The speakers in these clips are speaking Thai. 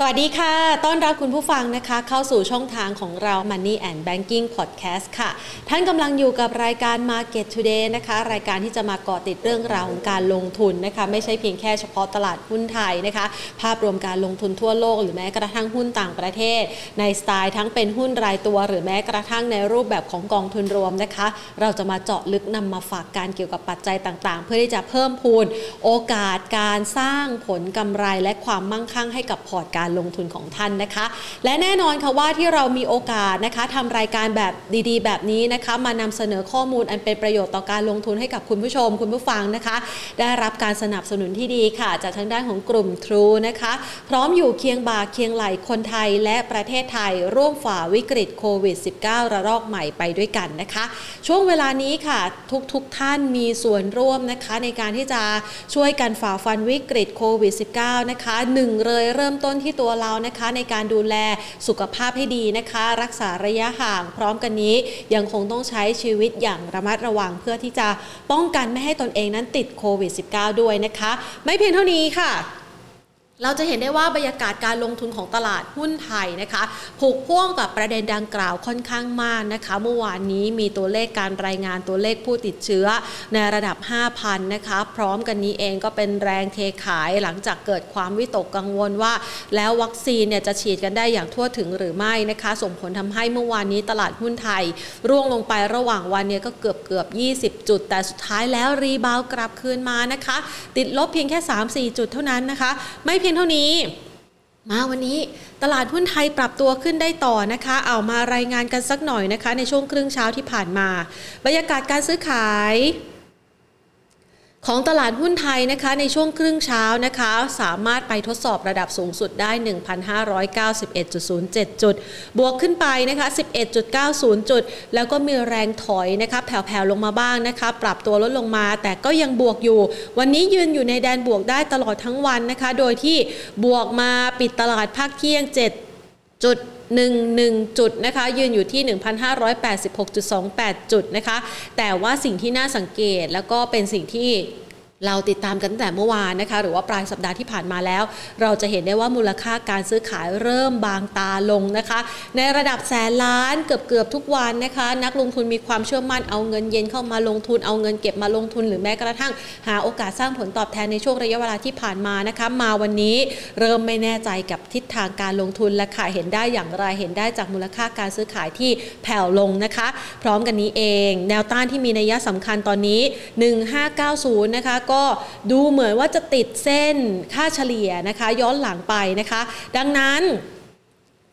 สวัสดีค่ะ ต้อนรับคุณผู้ฟังนะคะ เข้าสู่ช่องทางของเรา Money and Banking Podcast ค่ะ ท่านกำลังอยู่กับรายการ Market Today นะคะ รายการที่จะมาเกาะติดเรื่องราวของการลงทุนนะคะ ไม่ใช่เพียงแค่เฉพาะตลาดหุ้นไทยนะคะ ภาพรวมการลงทุนทั่วโลก หรือแม้กระทั่งหุ้นต่างประเทศ ในสไตล์ทั้งเป็นหุ้นรายตัว หรือแม้กระทั่งในรูปแบบของกองทุนรวมนะคะ เราจะมาเจาะลึกนำมาฝากการเกี่ยวกับปัจจัยต่างๆ เพื่อที่จะเพิ่มพูนโอกาสการสร้างผลกำไรและความมั่งคั่งให้กับพอร์ตการการลงทุนของท่านนะคะ และแน่นอนค่ะว่าที่เรามีโอกาสนะคะทำรายการแบบดีๆ แบบนี้นะคะ มานำเสนอข้อมูลอันเป็นประโยชน์ต่อการลงทุนให้กับคุณผู้ชม คุณผู้ฟังนะคะ ได้รับการสนับสนุนที่ดีค่ะ จากทางด้านของกลุ่มทรูนะคะ พร้อมอยู่เคียงบ่าเคียงไหลคนไทยและประเทศไทย ร่วมฝ่าวิกฤตโควิด -19 ระลอกใหม่ไปด้วยกันนะคะ ช่วงเวลานี้ค่ะทุกๆทท่านมีส่วนร่วมนะคะ ในการที่จะช่วยกันฝ่าฟันวิกฤตโควิด -19 นะคะหนึ่งเลยเริ่มต้นที่ตัวเรานะคะ ในการดูแลสุขภาพให้ดีนะคะ รักษาระยะห่าง พร้อมกันนี้ยังคงต้องใช้ชีวิตอย่างระมัดระวังเพื่อที่จะป้องกันไม่ให้ตนเองนั้นติดโควิด -19 ด้วยนะคะ ไม่เพียงเท่านี้ค่ะ เราจะเห็นได้ว่าบรรยากาศการลงทุนของตลาดหุ้นไทยนะคะผูกพ่วงกับประเด็นดังกล่าวค่อนข้างมากนะคะ เมื่อวานนี้มีตัวเลขการรายงานตัวเลขผู้ติดเชื้อในระดับ 5,000 นะคะ พร้อมกันนี้เองก็เป็นแรงเทขายหลังจากเกิดความวิตกกังวลว่า แล้ววัคซีนเนี่ยจะฉีดกันได้อย่างทั่วถึงหรือไม่นะคะ ส่งผลทำให้เมื่อวานนี้ตลาดหุ้นไทย ร่วงลงไประหว่างวันเนี่ยก็เกือบเกือบ 20 จุด แต่สุดท้ายแล้วรีบาวกลับคืนมานะคะ ติดลบเพียงแค่ 3-4 จุดเท่านั้นนะคะ ไม่เพียงเท่านี้ มาวันนี้ตลาดหุ้นไทยปรับตัวขึ้นได้ต่อนะคะ เอามารายงานกันสักหน่อยนะคะ ในช่วงครึ่งเช้าที่ผ่านมา บรรยากาศการซื้อขาย ของตลาดหุ้นไทยนะคะในช่วงครึ่งเช้านะคะ สามารถไปทดสอบระดับสูงสุดได้ 1,591.07 จุด บวกขึ้นไปนะคะ 11.90 จุด แล้วก็มีแรงถอยนะคะแผ่วๆลงมาบ้างนะคะ ปรับตัวลดลงมาแต่ก็ยังบวกอยู่ วันนี้ยืนอยู่ในแดนบวกได้ตลอดทั้งวันนะคะ โดยที่บวกมาปิดตลาดภาคเที่ยง 7 จุด 11จุดนะคะ ยืนอยู่ที่ 1,586.28 จุดนะคะ แต่ว่าสิ่งที่น่าสังเกตแล้วก็เป็นสิ่งที่ เราติดตามกันตั้งแต่เมื่อวานนะคะหรือว่าปลายสัปดาห์ที่ผ่านมาแล้ว เราจะเห็นได้ว่ามูลค่าการซื้อขายเริ่มบางตาลงนะคะ ในระดับแสนล้านเกือบเกือบทุกวันนะคะ นักลงทุนมีความเชื่อมั่นเอาเงินเย็นเข้ามาลงทุนเอาเงินเก็บมาลงทุนหรือแม้กระทั่ง หาโอกาสสร้างผลตอบแทนในช่วงระยะเวลาที่ผ่านมานะคะ มาวันนี้เริ่มไม่แน่ใจกับทิศทางการลงทุนและขายเห็นได้อย่างไรเห็นได้จากมูลค่าการซื้อขายที่แผ่วลงนะคะ พร้อมกันนี้เอง แนวต้านที่มีนัยสำคัญตอนนี้ 1590นะคะก็ดูเหมือนว่าจะติดเส้นค่าเฉลี่ยนะคะ ย้อนหลังไปนะคะ ดังนั้น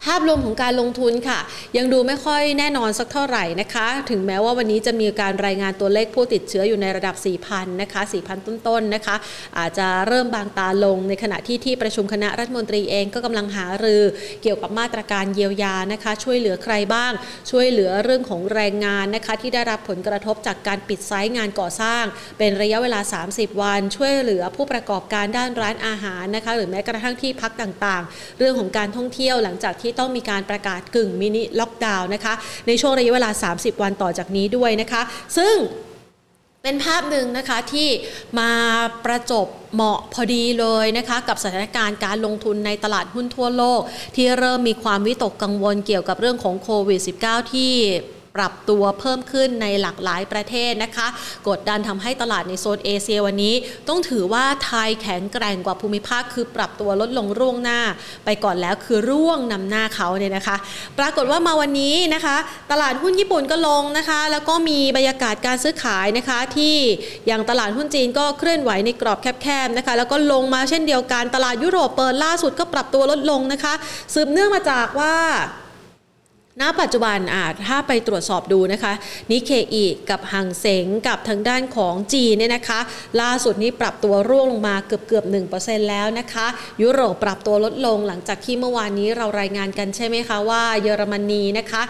ภาพรวมของการลงทุนค่ะ ยังดูไม่ค่อยแน่นอนสักเท่าไหร่นะคะ ถึงแม้ว่าวันนี้จะมีการรายงานตัวเลขผู้ติดเชื้ออยู่ในระดับ 4,000 นะคะ 4,000 ต้นๆนะคะ อาจจะเริ่มบางตาลงในขณะที่ที่ประชุมคณะรัฐมนตรีเองก็กำลังหารือเกี่ยวกับมาตรการเยียวยานะคะ ช่วยเหลือใครบ้าง ช่วยเหลือเรื่องของแรงงานนะคะ ที่ได้รับผลกระทบจากการปิดไซต์งานก่อสร้าง เป็นระยะเวลา 30 วัน ช่วยเหลือผู้ประกอบการด้านร้านอาหารนะคะ หรือแม้กระทั่งที่พักต่างๆ เรื่องของการท่องเที่ยวหลังจากที่ต้องมีการประกาศกึ่งมินิล็อกดาวน์นะคะ ในช่วงระยะเวลา 30 วันต่อจากนี้ด้วยนะคะ ซึ่งเป็นภาพหนึ่งนะคะที่มาประจบเหมาะพอดีเลยนะคะกับสถานการณ์การลงทุนในตลาดหุ้นทั่วโลก ที่เริ่มมีความวิตกกังวลเกี่ยวกับเรื่องของโควิด -19 ที่ ปรับตัวเพิ่มขึ้นในหลากหลายประเทศนะคะ กดดันทำให้ตลาดในโซนเอเชียวันนี้ ต้องถือว่าไทยแข็งแกร่งกว่าภูมิภาค คือปรับตัวลดลงร่วงหน้า ไปก่อนแล้วคือร่วงนำหน้าเขาเนี่ยนะคะ ปรากฏว่ามาวันนี้นะคะ ตลาดหุ้นญี่ปุ่นก็ลงนะคะ แล้วก็มีบรรยากาศการซื้อขายนะคะที่อย่างตลาดหุ้นจีนก็เคลื่อนไหวในกรอบแคบๆนะคะ แล้วก็ลงมาเช่นเดียวกันตลาดยุโรปเปิดล่าสุดก็ปรับตัวลดลงนะคะ สืบเนื่องมาจากว่า ณปัจจุบันอาจถ้าไปตรวจสอบดูนะคะนิเคอีกับหังเสงกับทางด้านของจีนเนี่ยนะคะ ล่าสุดนี้ปรับตัวร่วงลงมาเกือบเกือบหแล้วนะคะ ยุโรปปรับตัวลดลงหลังจากที่เมื่อวานนี้เรารายงานกันใช่ไหมคะว่าเยอรมนีนะคะ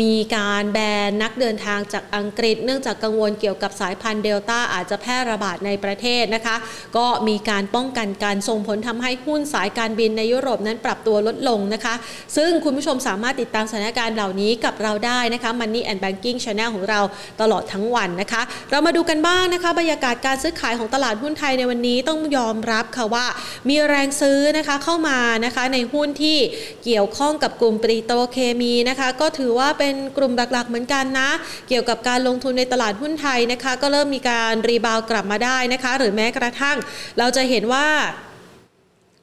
มีการแบนนักเดินทางจากอังกฤษ เนื่องจากกังวลเกี่ยวกับสายพันธุ์เดลต้าอาจจะแพร่ระบาดในประเทศนะคะ ก็มีการป้องกันการส่งผลทำให้หุ้นสายการบินในยุโรปนั้นปรับตัวลดลงนะคะ ซึ่งคุณผู้ชมสามารถติดตามสถานการณ์เหล่านี้กับเราได้นะคะ Money and Banking Channel ของเราตลอดทั้งวันนะคะ เรามาดูกันบ้างนะคะ บรรยากาศการซื้อขายของตลาดหุ้นไทยในวันนี้ต้องยอมรับค่ะว่า มีแรงซื้อนะคะเข้ามานะคะในหุ้นที่เกี่ยวข้องกับกลุ่มปริโตเคมีนะคะ ก็ถือว่าเป็นกลุ่มหลักๆเหมือนกันนะ เกี่ยวกับการลงทุนในตลาดหุ้นไทยนะคะ ก็เริ่มมีการรีบาวกลับมาได้นะคะ หรือแม้กระทั่งเราจะเห็นว่า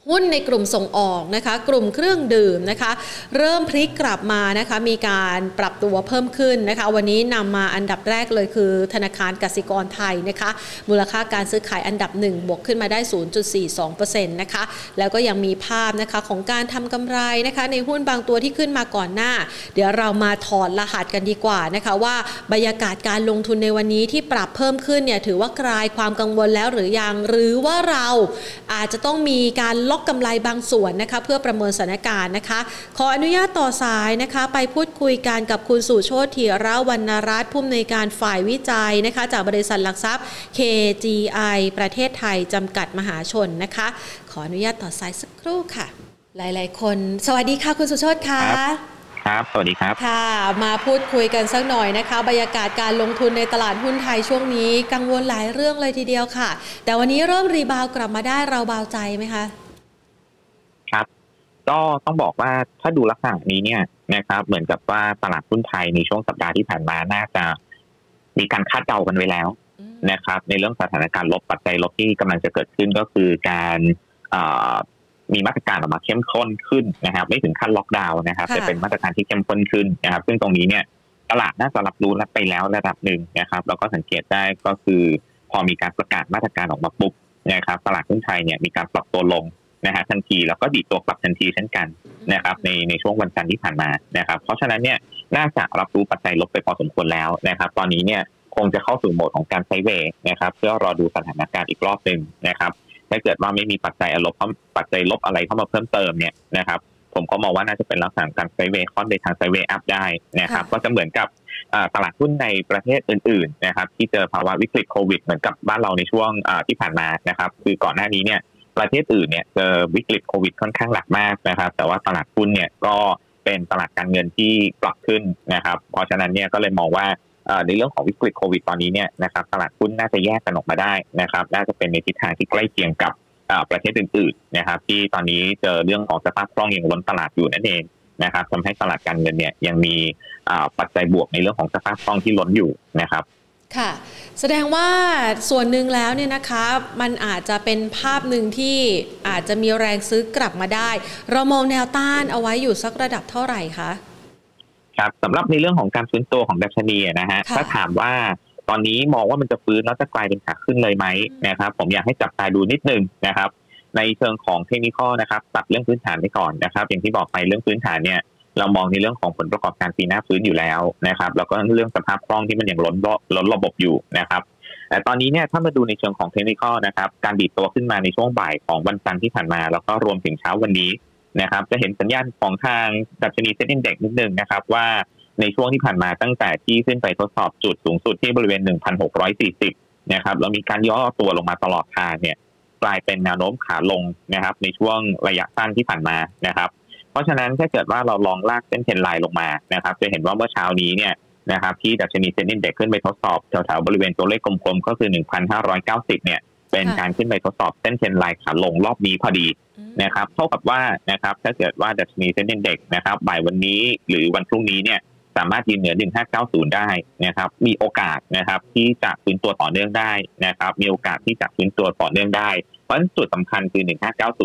หุ้นในกลุ่มส่งออกนะคะ กลุ่มเครื่องดื่มนะคะ เริ่มพลิกกลับมานะคะ มีการปรับตัวเพิ่มขึ้นนะคะ วันนี้นำมาอันดับแรกเลยคือ ธนาคารกสิกรไทยนะคะ มูลค่าการซื้อขายอันดับ 1 บวกขึ้นมาได้ 0.42%นะคะ แล้วก็ยังมีภาพนะคะของการทำกำไรนะคะ ในหุ้นบางตัวที่ขึ้นมาก่อนหน้า เดี๋ยวเรามาถอดรหัสกันดีกว่านะคะว่าบรรยากาศการลงทุนในวันนี้ที่ปรับเพิ่มขึ้นเนี่ยถือว่าคลายความกังวลแล้วหรือยัง หรือว่าเราอาจจะต้องมีการล็อกกำไรบางส่วนนะคะเพื่อประเมินสถานการณ์นะคะ ขออนุญาตต่อสายนะคะไปพูดคุยกันกับคุณสุโชติเทียระวรรณรัตน์ผู้อำนวยการฝ่ายวิจัยนะคะจากบริษัทหลักทรัพย์ KGI ประเทศไทยจำกัดมหาชนนะคะ ขออนุญาตต่อสายสักครู่ค่ะ หลาย ๆ คน สวัสดีค่ะคุณสุโชติค่ะครับ สวัสดีครับ ค่ะ มาพูดคุยกันสักหน่อยนะคะ บรรยากาศการลงทุนในตลาดหุ้นไทยช่วงนี้ กังวลหลายเรื่องเลยทีเดียวค่ะ แต่วันนี้เริ่มรีบาวกลับมาได้เราเบาใจไหมคะ ครับ ก็ต้องบอกว่าถ้าดูลักษณะนี้เนี่ยนะครับเหมือนกับว่าตลาดหุ้นไทยในช่วงสัปดาห์ที่ผ่านมาน่าจะมีการคาดเดากันไว้แล้วอืมนะครับ ในเรื่องสถานการณ์ลบปัจจัยลบที่กำลังจะเกิดขึ้นก็คือการเอ่อมีมาตรการออกมาเข้มข้นขึ้นนะครับ ไม่ถึงขั้นล็อกดาวน์นะครับค่ะแต่เป็นมาตรการที่เข้มข้นขึ้นนะครับ ซึ่งตรงนี้เนี่ยตลาดน่าจะรับรู้ไปแล้วระดับหนึ่งนะครับแล้วก็สังเกตได้ก็คือ พอมีการประกาศมาตรการออกมาปุ๊บนะครับ ตลาดหุ้นไทยเนี่ยมีการปรับตัวลง นะฮะทันทีแล้วก็ดีดตัวกลับทันทีเช่นกันนะครับในในช่วงวันจันทร์ที่ผ่านมานะครับ เพราะฉะนั้นเนี่ยน่าจะรับรู้ปัจจัยลบไปพอสมควรแล้วนะครับ ตอนนี้เนี่ยคงจะเข้าสู่โหมดของการไซเวย์นะครับเพื่อรอดูสถานการณ์อีกรอบหนึ่งนะครับถ้าเกิดว่าไม่มีปัจจัยลบเข้าปัจจัยลบอะไรเข้ามาเพิ่มเติมเนี่ยนะครับผมก็มองว่าน่าจะเป็นลักษณะการไซเวย์ค่อนไปทางไซเวย์อัพได้นะครับก็จะเหมือนกับตลาดหุ้นในประเทศอื่นๆนะครับที่เจอภาวะวิกฤตโควิดเหมือนกับบ้านเราในช่วงที่ผ่านมานะครับคือก่อนหน้านี้เนี่ย ประเทศอื่นเนี่ยเจอวิกฤตโควิดค่อนข้างหนักมากนะครับ แต่ว่าตลาดหุ้นเนี่ยก็เป็นตลาดการเงินที่ปรับขึ้นนะครับ เพราะฉะนั้นเนี่ยก็เลยมองว่าในเรื่องของวิกฤตโควิดตอนนี้เนี่ยนะครับตลาดหุ้นน่าจะแยกกันออกมาได้นะครับ น่าจะเป็นในทิศทางที่ใกล้เคียงกับประเทศอื่นๆนะครับ ที่ตอนนี้เจอเรื่องของสภาพคล่องยังล้นตลาดอยู่นั่นเองนะครับทำให้ตลาดการเงินเนี่ยยังมีปัจจัยบวกในเรื่องของสภาพคล่องที่ล้นอยู่นะครับ ค่ะ แสดงว่าส่วนหนึ่งแล้วเนี่ยนะคะ มันอาจจะเป็นภาพหนึ่งที่อาจจะมีแรงซื้อกลับมาได้ เรามองแนวต้านเอาไว้อยู่สักระดับเท่าไหร่คะครับสำหรับในเรื่องของการฟื้นตัวของดัชนีอะนะฮะค่ะถ้าถามว่าตอนนี้มองว่ามันจะฟื้นแล้วจะกลายเป็นขาขึ้นเลยไหมอืมนะครับ ผมอยากให้จับตาดูนิดนึงนะครับ ในเชิงของเทคนิคนะครับ ตัดเรื่องพื้นฐานไปก่อนนะครับ อย่างที่บอกไปเรื่องพื้นฐานเนี่ย เรามองในเรื่องของผลประกอบการปีหน้าฟื้นอยู่แล้วนะครับแล้วก็เรื่องสภาพคล่องที่มันยังล้นระล้นระบบอยู่นะครับแต่ตอนนี้เนี่ยถ้ามาดูในเชิงของเทคนิคนะครับการดีดตัวขึ้นมาในช่วงบ่ายของวันจันทร์ที่ผ่านมา แล้วก็รวมถึงเช้าวันนี้นะครับจะเห็นสัญญาณของทางดัชนี SET Index นิดนึงนะครับว่าในช่วงที่ผ่านมาตั้งแต่ที่ขึ้นไปทดสอบจุดสูงสุดที่บริเวณ 1,640 นะครับแล้วมีการย่อตัวลงมาตลอดทางเนี่ยกลายเป็นแนวโน้มขาลงนะครับในช่วงระยะสั้นที่ผ่านมานะครับ เพราะฉะนั้นถ้าเกิดว่าเราลองลากเส้น trend line ลงมานะครับ จะเห็นว่าเมื่อเช้านี้เนี่ยนะครับที่ดัชนี SET Index ขึ้นไปทดสอบแถวๆบริเวณตัวเลขกลมๆก็คือ 1,590 เนี่ยเป็นการขึ้นไปทดสอบเส้น trend line ขาลงรอบนี้พอดีนะครับเท่ากับว่านะครับถ้าเกิดว่าดัชนี SET Index นะครับบ่ายวันนี้หรือวันพรุ่งนี้เนี่ยสามารถยืนเหนือ 1590 ได้นะครับ มีโอกาสนะครับที่จะฟื้นตัวต่อเนื่องได้นะครับ มีโอกาสที่จะฟื้นตัวต่อเนื่องได้ เพราะจุดสำคัญคือ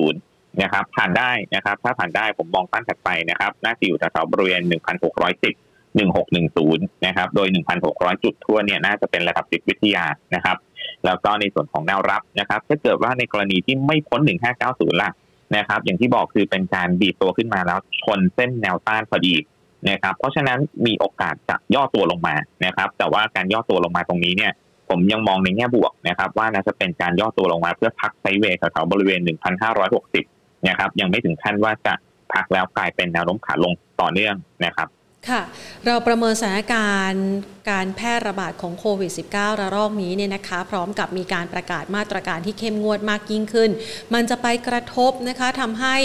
1590 นะครับผ่านได้นะครับ ถ้าผ่านได้ผมมองต้านถัดไปนะครับ น่าจะอยู่แถวๆบริเวณ 1610 1610 นะครับ โดย 1,600 จุดทั่วเนี่ยน่าจะเป็นระดับจิตวิทยานะครับ แล้วก็ในส่วนของแนวรับนะครับ ถ้าเกิดว่าในกรณีที่ไม่พ้น 1590 ล่ะนะครับ อย่างที่บอกคือเป็นการดีดตัวขึ้นมาแล้วชนเส้นแนวต้านพอดีนะครับ เพราะฉะนั้นมีโอกาสจะย่อตัวลงมานะครับ แต่ว่าการย่อตัวลงมาตรงนี้เนี่ย ผมยังมองในแง่บวกนะครับ ว่าน่าจะเป็นการย่อตัวลงมาเพื่อพักไซเวย์แถวๆบริเวณ 1,560 นะครับ ยังไม่ถึงขั้นว่าจะพักแล้วกลายเป็นแนวโน้มขาลงต่อเนื่องนะครับ ค่ะ เราประเมินสถานการณ์การแพร่ระบาดของโควิด -19 ระลอกนี้เนี่ยนะคะ พร้อมกับมีการประกาศมาตรการที่เข้มงวดมากยิ่งขึ้น มันจะไปกระทบนะคะทำให้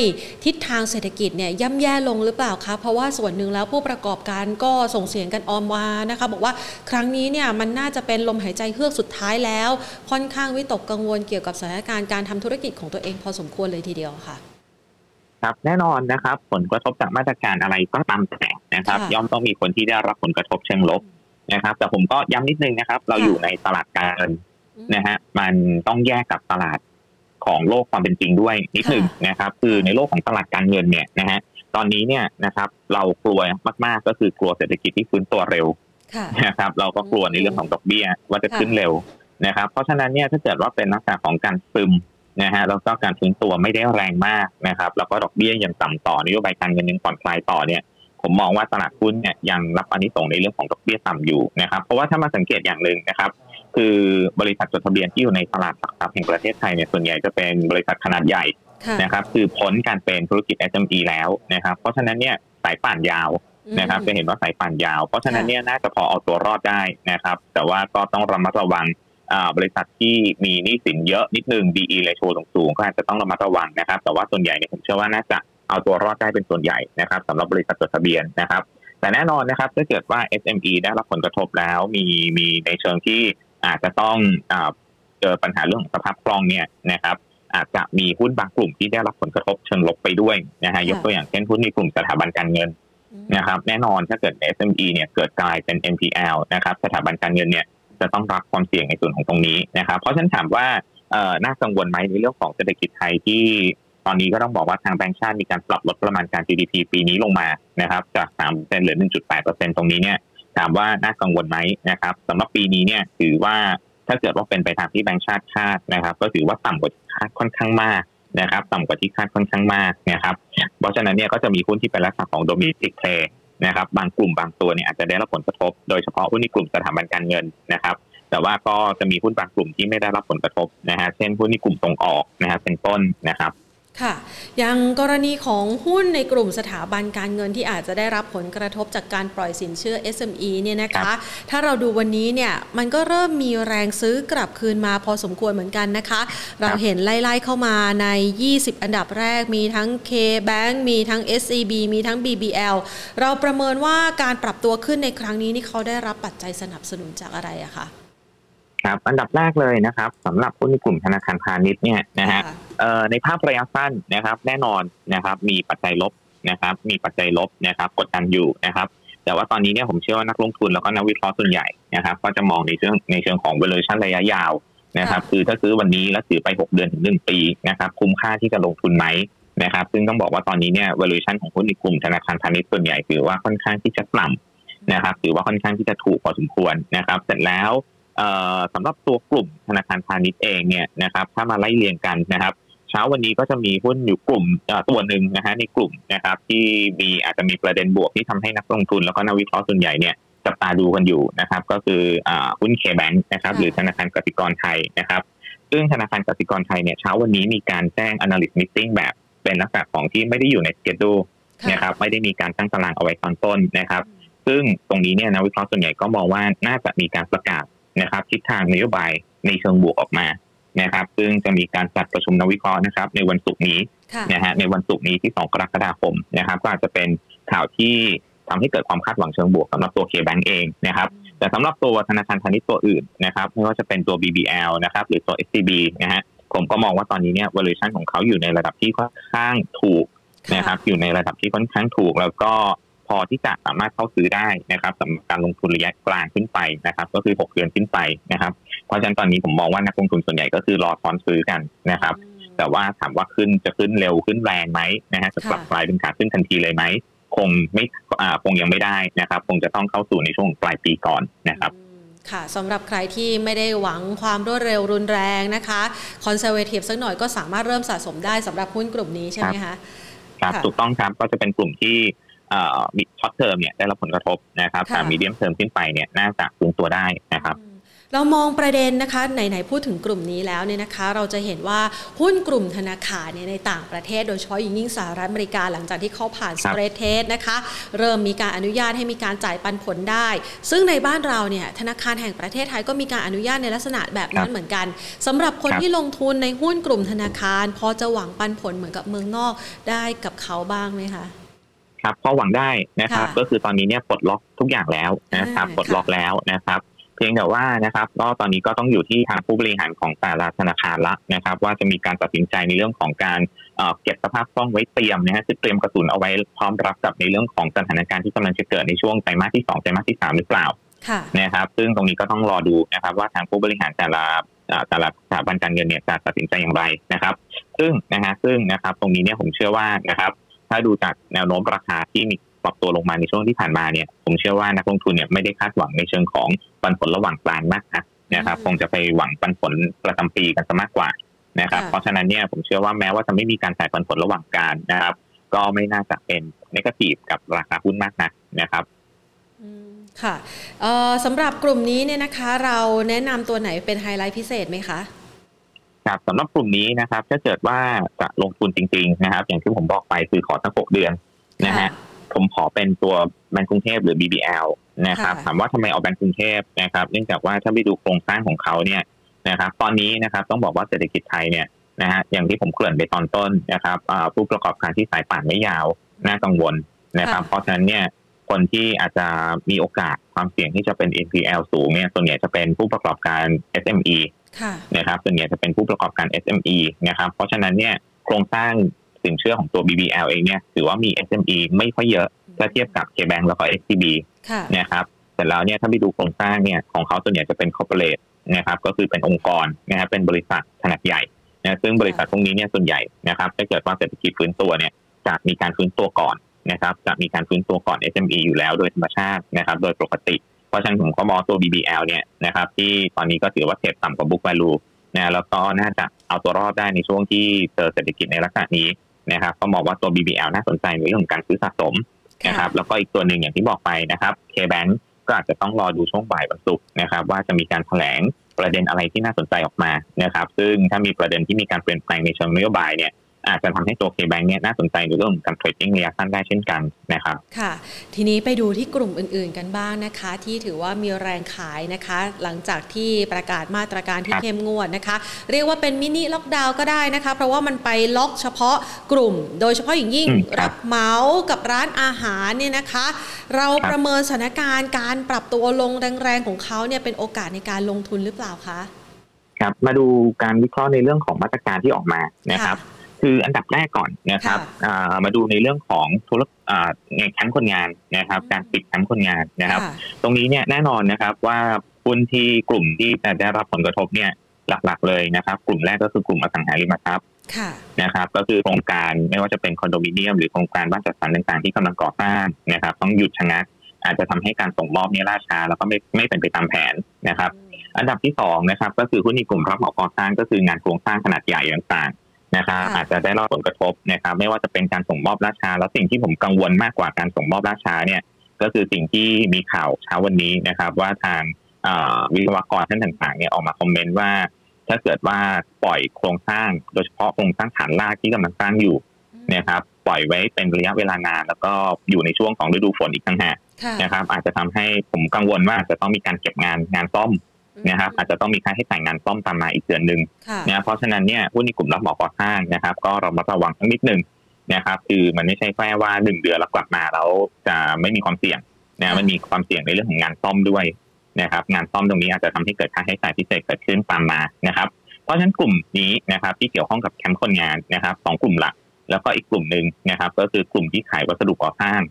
ทิศทางเศรษฐกิจเนี่ยย่ำแย่ลงหรือเปล่าคะ เพราะว่าส่วนหนึ่งแล้วผู้ประกอบการก็ส่งเสียงกันออมวานะคะ บอกว่าครั้งนี้เนี่ยมันน่าจะเป็นลมหายใจเฮือกสุดท้ายแล้ว ค่อนข้างวิตกกังวลเกี่ยวกับสถานการณ์การทำธุรกิจของตัวเองพอสมควรเลยทีเดียวค่ะ ครับแน่นอนนะครับ ผลกระทบจากมาตรการอะไรก็ตามแต่นะครับ ย่อมต้องมีคนที่ได้รับผลกระทบเชิงลบนะครับ แต่ผมก็ย้ำนิดนึงนะครับ เราอยู่ในตลาดการนะฮะมันต้องแยกกับตลาดของโลกความเป็นจริงด้วยนิดหนึ่งนะครับ คือในโลกของตลาดการเงินเนี่ยนะฮะตอนนี้เนี่ยนะครับ เรากลัวมาก ๆ ก็คือกลัวเศรษฐกิจที่ฟื้นตัวเร็วนะครับ เราก็กลัวในเรื่องของดอกเบี้ยว่าจะขึ้นเร็วนะครับ เพราะฉะนั้นเนี่ยถ้าเกิดว่าเป็นลักษณะของการซึม นะฮะแล้วก็การฟื้นตัวไม่ได้แรงมากนะครับ แล้วก็ดอกเบี้ยยังต่ำต่อนโยบายการเงินยังผ่อนคลายต่อเนี่ย ผมมองว่าตลาดหุ้นเนี่ยยังรับอันนี้ส่งในเรื่องของดอกเบี้ยต่ำอยู่นะครับ เพราะว่าถ้ามาสังเกตอย่างหนึ่งนะครับ คือบริษัทจดทะเบียนที่อยู่ในตลาดหลักทรัพย์แห่งประเทศไทยเนี่ยส่วนใหญ่จะเป็นบริษัทขนาดใหญ่นะครับ คือพ้นการเป็นธุรกิจ SME แล้วนะครับ เพราะฉะนั้นเนี่ยสายป่านยาวนะครับจะเห็นว่าสายป่านยาว เพราะฉะนั้นเนี่ยน่าจะพอเอาตัวรอดได้นะครับ แต่ว่าก็ต้องระมัดระวัง บริษัทที่มีหนี้สินเยอะนิดนึง DE ratio สูงๆก็อาจจะต้องระมัดระวังนะครับ แต่ว่าส่วนใหญ่เนี่ยผมเชื่อว่าน่าจะเอาตัวรอดได้เป็นส่วนใหญ่นะครับสำหรับบริษัทจดทะเบียนนะครับ แต่แน่นอนนะครับถ้าเกิดว่า SME ได้รับผลกระทบแล้วมีมีในเชิงที่อาจจะต้องเจอปัญหาเรื่องของสภาพคล่องเนี่ยนะครับอาจจะมีหุ้นบางกลุ่มที่ได้รับผลกระทบเชิงลบไปด้วยนะฮะยกตัวอย่างเช่นหุ้นในกลุ่มสถาบันการเงินนะครับแน่นอนถ้าเกิด SME เนี่ยเกิดกลายเป็น NPL นะครับสถาบันการเงินเนี่ย จะต้องรับความเสี่ยงในส่วนของตรงนี้นะครับ เพราะฉะนั้นถามว่าน่ากังวลไหมในเรื่องของเศรษฐกิจไทยที่ตอนนี้ก็ต้องบอกว่าทางแบงก์ชาติมีการปรับลดประมาณการ GDP ปีนี้ลงมานะครับจาก3เหลือ 1.8%ตรงนี้เนี่ยถามว่าน่ากังวลไหมนะครับสำหรับปีนี้เนี่ยถือว่าถ้าเกิดว่าเป็นไปตามที่แบงก์ชาติคาดนะครับ ก็ถือว่าต่ำกว่าคาดค่อนข้างมากนะครับ ต่ำกว่าที่คาดค่อนข้างมากนะครับ เพราะฉะนั้นเนี่ยก็จะมีหุ้นที่เป็นลักษณะของ domestic play นะครับบางกลุ่มบางตัวเนี่ยอาจจะได้รับผลกระทบ โดยเฉพาะหุ้นในกลุ่มสถาบันการเงินนะครับ แต่ว่าก็จะมีหุ้นบางกลุ่มที่ไม่ได้รับผลกระทบนะฮะเช่นหุ้นในกลุ่มส่งออกนะฮะเป็นต้นนะครับ ค่ะอย่างกรณีของหุ้นในกลุ่มสถาบันการเงินที่อาจจะได้รับผลกระทบจากการปล่อยสินเชื่อ SME เนี่ยนะคะ ถ้าเราดูวันนี้เนี่ยมันก็เริ่มมีแรงซื้อกลับคืนมาพอสมควรเหมือนกันนะคะ เราเห็นไล่ๆเข้ามาใน 20 อันดับแรกมีทั้ง K-Bank มีทั้ง SCB มีทั้ง BBL เราประเมินว่าการปรับตัวขึ้นในครั้งนี้นี่เขาได้รับปัจจัยสนับสนุนจากอะไรอะคะครับอันดับแรกเลยนะครับสำหรับหุ้นในกลุ่มธนาคารพาณิชย์เนี่ยนะฮะ ในภาพระยะสั้นนะครับ แน่นอนนะครับ มีปัจจัยลบนะครับ มีปัจจัยลบนะครับ กดดันอยู่นะครับ แต่ว่าตอนนี้เนี่ยผมเชื่อว่านักลงทุนแล้วก็นักวิเคราะห์ส่วนใหญ่นะครับ ก็จะมองในเชิงในเชิงของ valuation ระยะยาวนะครับ คือถ้าซื้อวันนี้แล้วถือไป 6 เดือนถึง 1 ปีนะครับ คุ้มค่าที่จะลงทุนไหมนะครับ ซึ่งต้องบอกว่าตอนนี้เนี่ย valuation ของหุ้นในกลุ่มธนาคารพาณิชย์ส่วนใหญ่ถือว่าค่อนข้างที่จะต่ำนะครับ ถือว่าค่อนข้างที่จะถูกพอสมควรนะครับ เสร็จแล้วสำหรับตัวกลุ่มธนาคารพาณิชย์เองเนี่ยนะครับ ถ้ามาไล่เรียงกันนะครับ เช้าวันนี้ก็จะมีหุ้นอยู่กลุ่มตัวหนึ่งนะฮะในกลุ่มนะครับ ที่มีอาจจะมีประเด็นบวกที่ทำให้นักลงทุนแล้วก็นักวิเคราะห์ส่วนใหญ่เนี่ยจับตาดูกันอยู่นะครับ ก็คือหุ้นเคแบงค์นะครับ หรือธนาคารกสิกรไทยนะครับ ซึ่งธนาคารกสิกรไทยเนี่ยเช้าวันนี้มีการแจ้ง analyst meeting แบบเป็นลักษณะของที่ไม่ได้อยู่ใน schedule นะครับไม่ได้มีการตั้งตารางเอาไว้ตอนต้นนะครับ ซึ่งตรงนี้เนี่ยนักวิเคราะห์ส่วนใหญ่ก็มองว่าน่าจะมีการประกาศนะครับทิศทางนโยบายในเชิงบวกออกมา นะครับ ซึ่งจะมีการจัดประชุมนักวิเคราะห์นะครับ ในวันศุกร์นี้นะฮะในวันศุกร์นี้ที่2กรกฎาคมนะครับ ก็อาจจะเป็นข่าวที่ทำให้เกิดความคาดหวังเชิงบวกสำหรับตัวเคแบงก์เองนะครับ แต่สำหรับตัวธนาคารพาณิชย์ตัวอื่นนะครับไม่ว่าจะเป็นตัว BBL นะครับหรือตัว SCB นะฮะผมก็มองว่าตอนนี้เนี่ย valuation ของเขาอยู่ในระดับที่ค่อนข้างถูกนะครับอยู่ในระดับที่ค่อนข้างถูก แล้วก็พ อที่จะสามารถเข้าซื้อได้นะครับสำหรับการลงทุนระยะกลางขึ้นไปนะครับ ก็คือ 6 เดือนขึ้นไปนะครับ เพราะฉะนั้นตอนนี้ผมมองว่านักลงทุนส่วนใหญ่ก็คือรอทอนซื้อกันนะครับ แต่ว่าถามว่าขึ้นจะขึ้นเร็วขึ้นแรงไหมนะฮะจะกลับกลายเป็นขาขึ้นทันทีเลยไหมคงไม่คงยังไม่ได้นะครับ คงจะต้องเข้าสู่ในช่วงปลายปีก่อนนะครับค่ะสำหรับใครที่ไม่ได้หวังความรวดเร็วรุนแรงนะคะ conservative สักหน่อยก็สามารถเริ่มสะสมได้สำหรับหุ้นกลุ่มนี้ใช่ไหมคะครับถูกต้องครับก็จะเป็นกลุ่มที่ มี short term เนี่ยได้รับผลกระทบนะครับแต่ medium term ขึ้นไปเนี่ยน่าจะฟื้นตัวได้นะครับเรามองประเด็นนะคะไหนๆพูดถึงกลุ่มนี้แล้วเนี่ยนะคะ เราจะเห็นว่าหุ้นกลุ่มธนาคารเนี่ยในต่างประเทศ โดยเฉพาะยิ่งยิ่งสหรัฐอเมริกาหลังจากที่เขาผ่าน stress test นะคะ เริ่มมีการอนุญาตให้มีการจ่ายปันผลได้ ซึ่งในบ้านเราเนี่ยธนาคารแห่งประเทศไทยก็มีการอนุญาตในลักษณะแบบนั้นเหมือนกันสำหรับคนที่ลงทุนในหุ้นกลุ่มธนาคาร พอจะหวังปันผลเหมือนกับเมืองนอกได้กับเขาบ้างไหมคะ ครับพอหวังได้นะครับ ก็คือตอนนี้เนี่ยปลดล็อกทุกอย่างแล้วนะครับปลดล็อกแล้วนะครับพียงแต่ว่านะครับ ก็ตอนนี้ก็ต้องอยู่ที่ทางผู้บริหารของแต่ละธนาคารละนะครับ ว่าจะมีการตัดสินใจในเรื่องของการเก็บสภาพคล่องไว้เตรียมนะฮะจะเตรียมกระสุนเอาไว้พร้อมรับกับในเรื่องของสถานการณ์ที่กำลังจะเกิดในช่วงไตรมาสที่2ไตรมาสที่3หรือเปล่านะครับ ซึ่งตรงนี้ก็ต้องรอดูนะครับ ว่าทางผู้บริหารแต่ละแต่ละสถาบันการเงินเนี่ยจะตัดสินใจอย่างไรนะครับ ซึ่งนะฮะซึ่งนะครับ ตรงนี้เนี่ยผมเชื่อว่านะครับ ถ้าดูจากแนวโน้มราคาที่มีปรับตัวลงมาในช่วงที่ผ่านมาเนี่ย ผมเชื่อว่านักลงทุนเนี่ยไม่ได้คาดหวังในเชิงของปันผลระหว่างกลางมากนะนะครับคงจะไปหวังปันผลประจำปีกันซะมากกว่านะครับเพราะฉะนั้นเนี่ยผมเชื่อว่าแม้ว่าจะไม่มีการจ่ายปันผลระหว่างการนะครับ ก็ไม่น่าจะเป็นนกาทีฟกับราคาหุ้นมากนักนะครับค่ะสำหรับกลุ่มนี้เนี่ยนะคะ เราแนะนำตัวไหนเป็นไฮไลท์พิเศษไหมคะ ครับสำหรับกลุ่มนี้นะครับ ถ้าเกิดว่าจะลงทุนจริง ๆ นะครับ อย่างที่ผมบอกไปคือขอสักหกเดือนนะฮะผมขอเป็นตัวแบงก์กรุงเทพหรือ BBL นะครับ ถามว่าทำไมเอาแบงก์กรุงเทพนะครับ เนื่องจากว่าถ้าไปดูโครงสร้างของเขาเนี่ยนะครับ ตอนนี้นะครับต้องบอกว่าเศรษฐกิจไทยเนี่ยนะฮะอย่างที่ผมเกริ่นไปตอนต้นนะครับผู้ประกอบการที่สายป่านไม่ยาวน่ากังวลนะครับ เพราะฉะนั้นเนี่ยคนที่อาจจะมีโอกาสความเสี่ยงที่จะเป็น NPL สูงเนี่ยส่วนใหญ่จะเป็นผู้ประกอบการ SME นะครับส่วนใหญ่จะเป็นผู้ประกอบการ SME นะครับ เพราะฉะนั้นเนี่ยโครงสร้างสินเชื่อของตัว BBL เองเนี่ยถือว่ามี SME ไม่ค่อยเยอะถ้าเทียบกับ KBank แล้วก็ SCB นะครับเสร็จแล้วเนี่ยถ้าไปดูโครงสร้างเนี่ยของเขาส่วนใหญ่จะเป็น corporate นะครับก็คือเป็นองค์กรนะครับเป็นบริษัทขนาดใหญ่นะซึ่งบริษัทพวกนี้เนี่ยส่วนใหญ่นะครับถ้าเกิดว่าเศรษฐกิจฟื้นตัวเนี่ยจะมีการฟื้นตัวก่อนนะครับจะมีการฟื้นตัวก่อน SME อยู่แล้วโดยธรรมชาตินะครับ โดยปกติ เพราะฉะนั้นผมก็มองตัว BBL เนี่ยนะครับที่ตอนนี้ก็ถือว่าเทรดต่ำกว่า book value นะแล้วก็น่าจะเอาตัวรอดได้ในช่วงที่เจอเศรษฐกิจในลักษณะนี้นะครับก็มองว่าตัว BBL น่าสนใจในเรื่องของการซื้อสะสมนะครับแล้วก็อีกตัวหนึ่งอย่างที่บอกไปนะครับ K-Bank ก็อาจจะต้องรอดูช่วงบ่ายวันศุกร์นะครับว่าจะมีการแถลงประเด็นอะไรที่น่าสนใจออกมานะครับซึ่งถ้ามีประเด็นที่มีการเปลี่ยนแปลงในเชิงนโยบายเนี่ย อาจจะทำให้ตัว K-Bank เนี่ยน่าสนใจในเรื่องการเทรดดิ้งระยะสั้นได้เช่นกันนะครับค่ะ ทีนี้ไปดูที่กลุ่มอื่นๆกันบ้างนะคะ ที่ถือว่ามีแรงขายนะคะ หลังจากที่ประกาศมาตรการที่เข้มงวดนะคะ เรียกว่าเป็นมินิล็อกดาวน์ก็ได้นะคะ เพราะว่ามันไปล็อกเฉพาะกลุ่ม โดยเฉพาะอย่างยิ่งรับเหมากับร้านอาหารเนี่ยนะคะ เราประเมินสถานการณ์การปรับตัวลงแรงๆของเขาเนี่ยเป็นโอกาสในการลงทุนหรือเปล่าคะครับมาดูการวิเคราะห์ในเรื่องของมาตรการที่ออกมานะครับ คืออันดับแรกก่อนนะครับมาดูในเรื่องของธุรในชั้นคนงานนะครับ การปิดชั้นคนงานนะครับ ตรงนี้เนี่ยแน่นอนนะครับว่าหุ้นที่กลุ่มที่จะได้รับผลกระทบเนี่ยหลักๆเลยนะครับ กลุ่มแรกก็คือกลุ่มอสังหาริมทรัพย์นะครับ ก็คือโครงการไม่ว่าจะเป็นคอนโดมิเนียมหรือโครงการบ้านจัดสรรต่างๆ ที่กำลังก่อสร้างนะครับ ต้องหยุดชะงักอาจจะทำให้การส่งมอบนี้ล่าช้า แล้วก็ไม่ไม่เป็นไปตามแผนนะครับ อันดับที่สองนะครับ ก็คือหุ้นในกลุ่มรับเหมาก่อสร้างก็คืองานโครงสร้างขนาดใหญ่ต่าง นะครับอาจจะได้รับผลกระทบนะครับไม่ว่าจะเป็นการส่งมอบราชาแล้วสิ่งที่ผมกังวลมากกว่าการส่งมอบราชาเนี่ยก็คือสิ่งที่มีข่าวเช้าวันนี้นะครับ ว่าทางวิศวกรท่านต่างๆเนี่ยออกมาคอมเมนต์ว่า ถ้าเกิดว่าปล่อยโครงสร้างโดยเฉพาะโครงสร้างฐานรากที่กำลังสร้างอยู่นะครับปล่อยไว้เป็นระยะเวลานาน แล้วก็อยู่ในช่วงของฤดูฝนอีกทั้งหากนะครับอาจจะทำให้ผมกังวลว่าจะต้องมีการเก็บงานงานซ่อม นะครับอาจจะต้องมีค่าใช้จ่ายงานซ่อมตามมาอีกเดือนหนึ่งนะเพราะฉะนั้นเนี่ยหุ้นในกลุ่มรับเหมาก่อสร้างนะครับ ก็เรามาระวังทั้งนิดนึงนะครับ คือมันไม่ใช่แค่ว่าหนึ่งเดือนแล้วกลับมาแล้วจะไม่มีความเสี่ยงนะมันมีความเสี่ยงในเรื่องของงานซ่อมด้วยนะครับงานซ่อมตรงนี้อาจจะทำให้เกิดค่าใช้จ่ายพิเศษเกิดขึ้นตามมานะครับ เพราะฉะนั้นกลุ่มนี้นะครับที่เกี่ยวข้องกับแคมป์คนงานนะครับสองกลุ่มหลัก แล้วก็อีกกลุ่มหนึ่งนะครับ ก็คือกลุ่มที่ขายวัสดุก่อสร้าง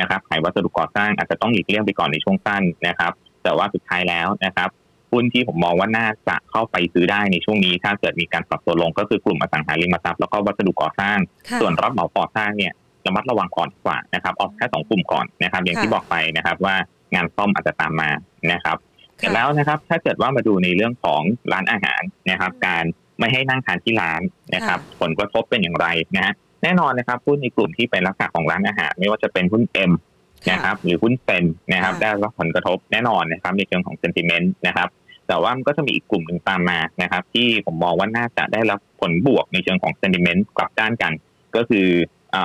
นะครับ ขายวัสดุก่อสร้างอาจจะต้องหลีกเลี่ยงไปก่อนในช่วงสั้นนะครับ แต่ว่าสุดท้ายแล้วนะครับ หุ้นที่ผมมองว่าน่าจะเข้าไปซื้อได้ในช่วงนี้ ถ้าเกิดมีการปรับตัวลงก็คือกลุ่มอสังหาริมทรัพย์แล้วก็วัสดุก่อสร้าง ส่วนรับเหมาก่อสร้างเนี่ยระมัดระวังก่อนกว่านะครับเอาแค่สองกลุ่มก่อนนะครับ อย่างที่บอกไปนะครับว่างานซ่อมอาจจะตามมานะครับเสร็จแล้วนะครับ ถ้าเกิดว่ามาดูในเรื่องของร้านอาหารนะครับ การไม่ให้นั่งทานที่ร้านนะครับ ผลกระทบเป็นอย่างไรนะฮะแน่นอนนะครับหุ้นในกลุ่มที่เป็นลักษณะของร้านอาหาร ไม่ว่าจะเป็นหุ้นเอ็ม นะครับหรือหุ้นเซนนะครับได้รับผลกระทบแน่นอนนะครับในเชิงของเซนติเมนต์นะครับแต่ว่ามันก็จะมีอีกกลุ่มหนึ่งตามมานะครับ ที่ผมมองว่าน่าจะได้รับผลบวกในเชิงของ sentiment กลับด้านกัน ก็คือ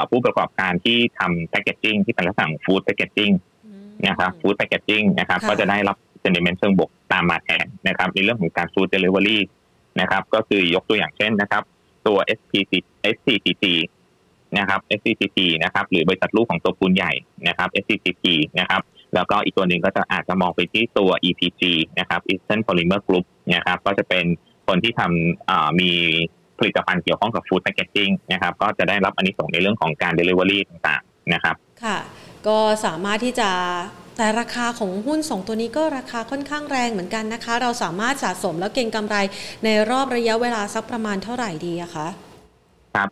ผู้ประกอบการที่ทำแพคเกจจิ้งที่เป็นลักษณะฟู้ดแพคเกจจิ้งนะครับฟู้ดแพคเกจจิ้งนะครับก็จะได้รับ sentiment เชิงบวกตามมาแทนนะครับในเรื่องของการฟู้ดเดลิเวอรี่นะครับก็คือยกตัวอย่างเช่นนะครับ ตัว SPC SCCC นะครับ SCCC นะครับ หรือบริษัทลูกของตัวปูนใหญ่นะครับ SCCC นะครับ แล้วก็อีกตัวหนึ่งก็จะอาจจะมองไปที่ตัว EPG นะครับ Eastern Polymer Group นะครับ ก็จะเป็นคนที่ทำมีผลิตภัณฑ์เกี่ยวข้องกับฟู้ดแพคเกจจิ้งนะครับ ก็จะได้รับอันนี้ส่งในเรื่องของการ Delivery ต่างๆ นะครับ ค่ะ ก็สามารถที่จะแต่ราคาของหุ้นสองตัวนี้ก็ราคาค่อนข้างแรงเหมือนกันนะคะ เราสามารถสะสมแล้วเก็งกำไรในรอบระยะเวลาสักประมาณเท่าไหร่ดีอะคะ ครับ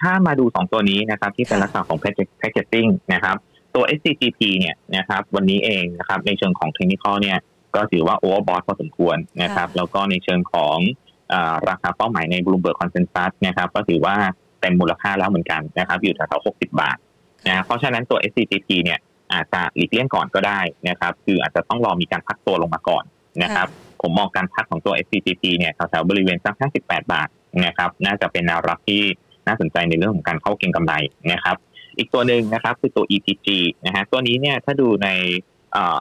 ถ้ามาดูสองตัวนี้นะครับที่เป็นลักษณะของแพคเกจจิ้งนะครับ ตัว SCGP เนี่ยนะครับวันนี้เองนะครับในเชิงของเทคนิคเนี่ยก็ถือว่าโอเวอร์บอทพอสมควรนะครับ แล้วก็ในเชิงของราคาเป้าหมายใน Bloomberg Consensus นะครับ ก็ถือว่าเต็มมูลค่าแล้วเหมือนกันนะครับ อยู่แถวๆ60 บาทนะเพราะฉะนั้นตัว SCGP เนี่ยอาจจะหลีกเลี่ยงก่อนก็ได้นะครับ คืออาจจะต้องรอมีการพักตัวลงมาก่อนนะครับ ผมมองการพักของตัว SCGP เนี่ยแถวๆบริเวณสัก 58 บาท นะครับน่าจะเป็นแนวรับที่น่าสนใจในเรื่องของการเข้าเก็งกำไรนะครับ อีกตัวหนึ่งนะครับคือตัว EPG นะฮะตัวนี้เนี่ยถ้าดูใน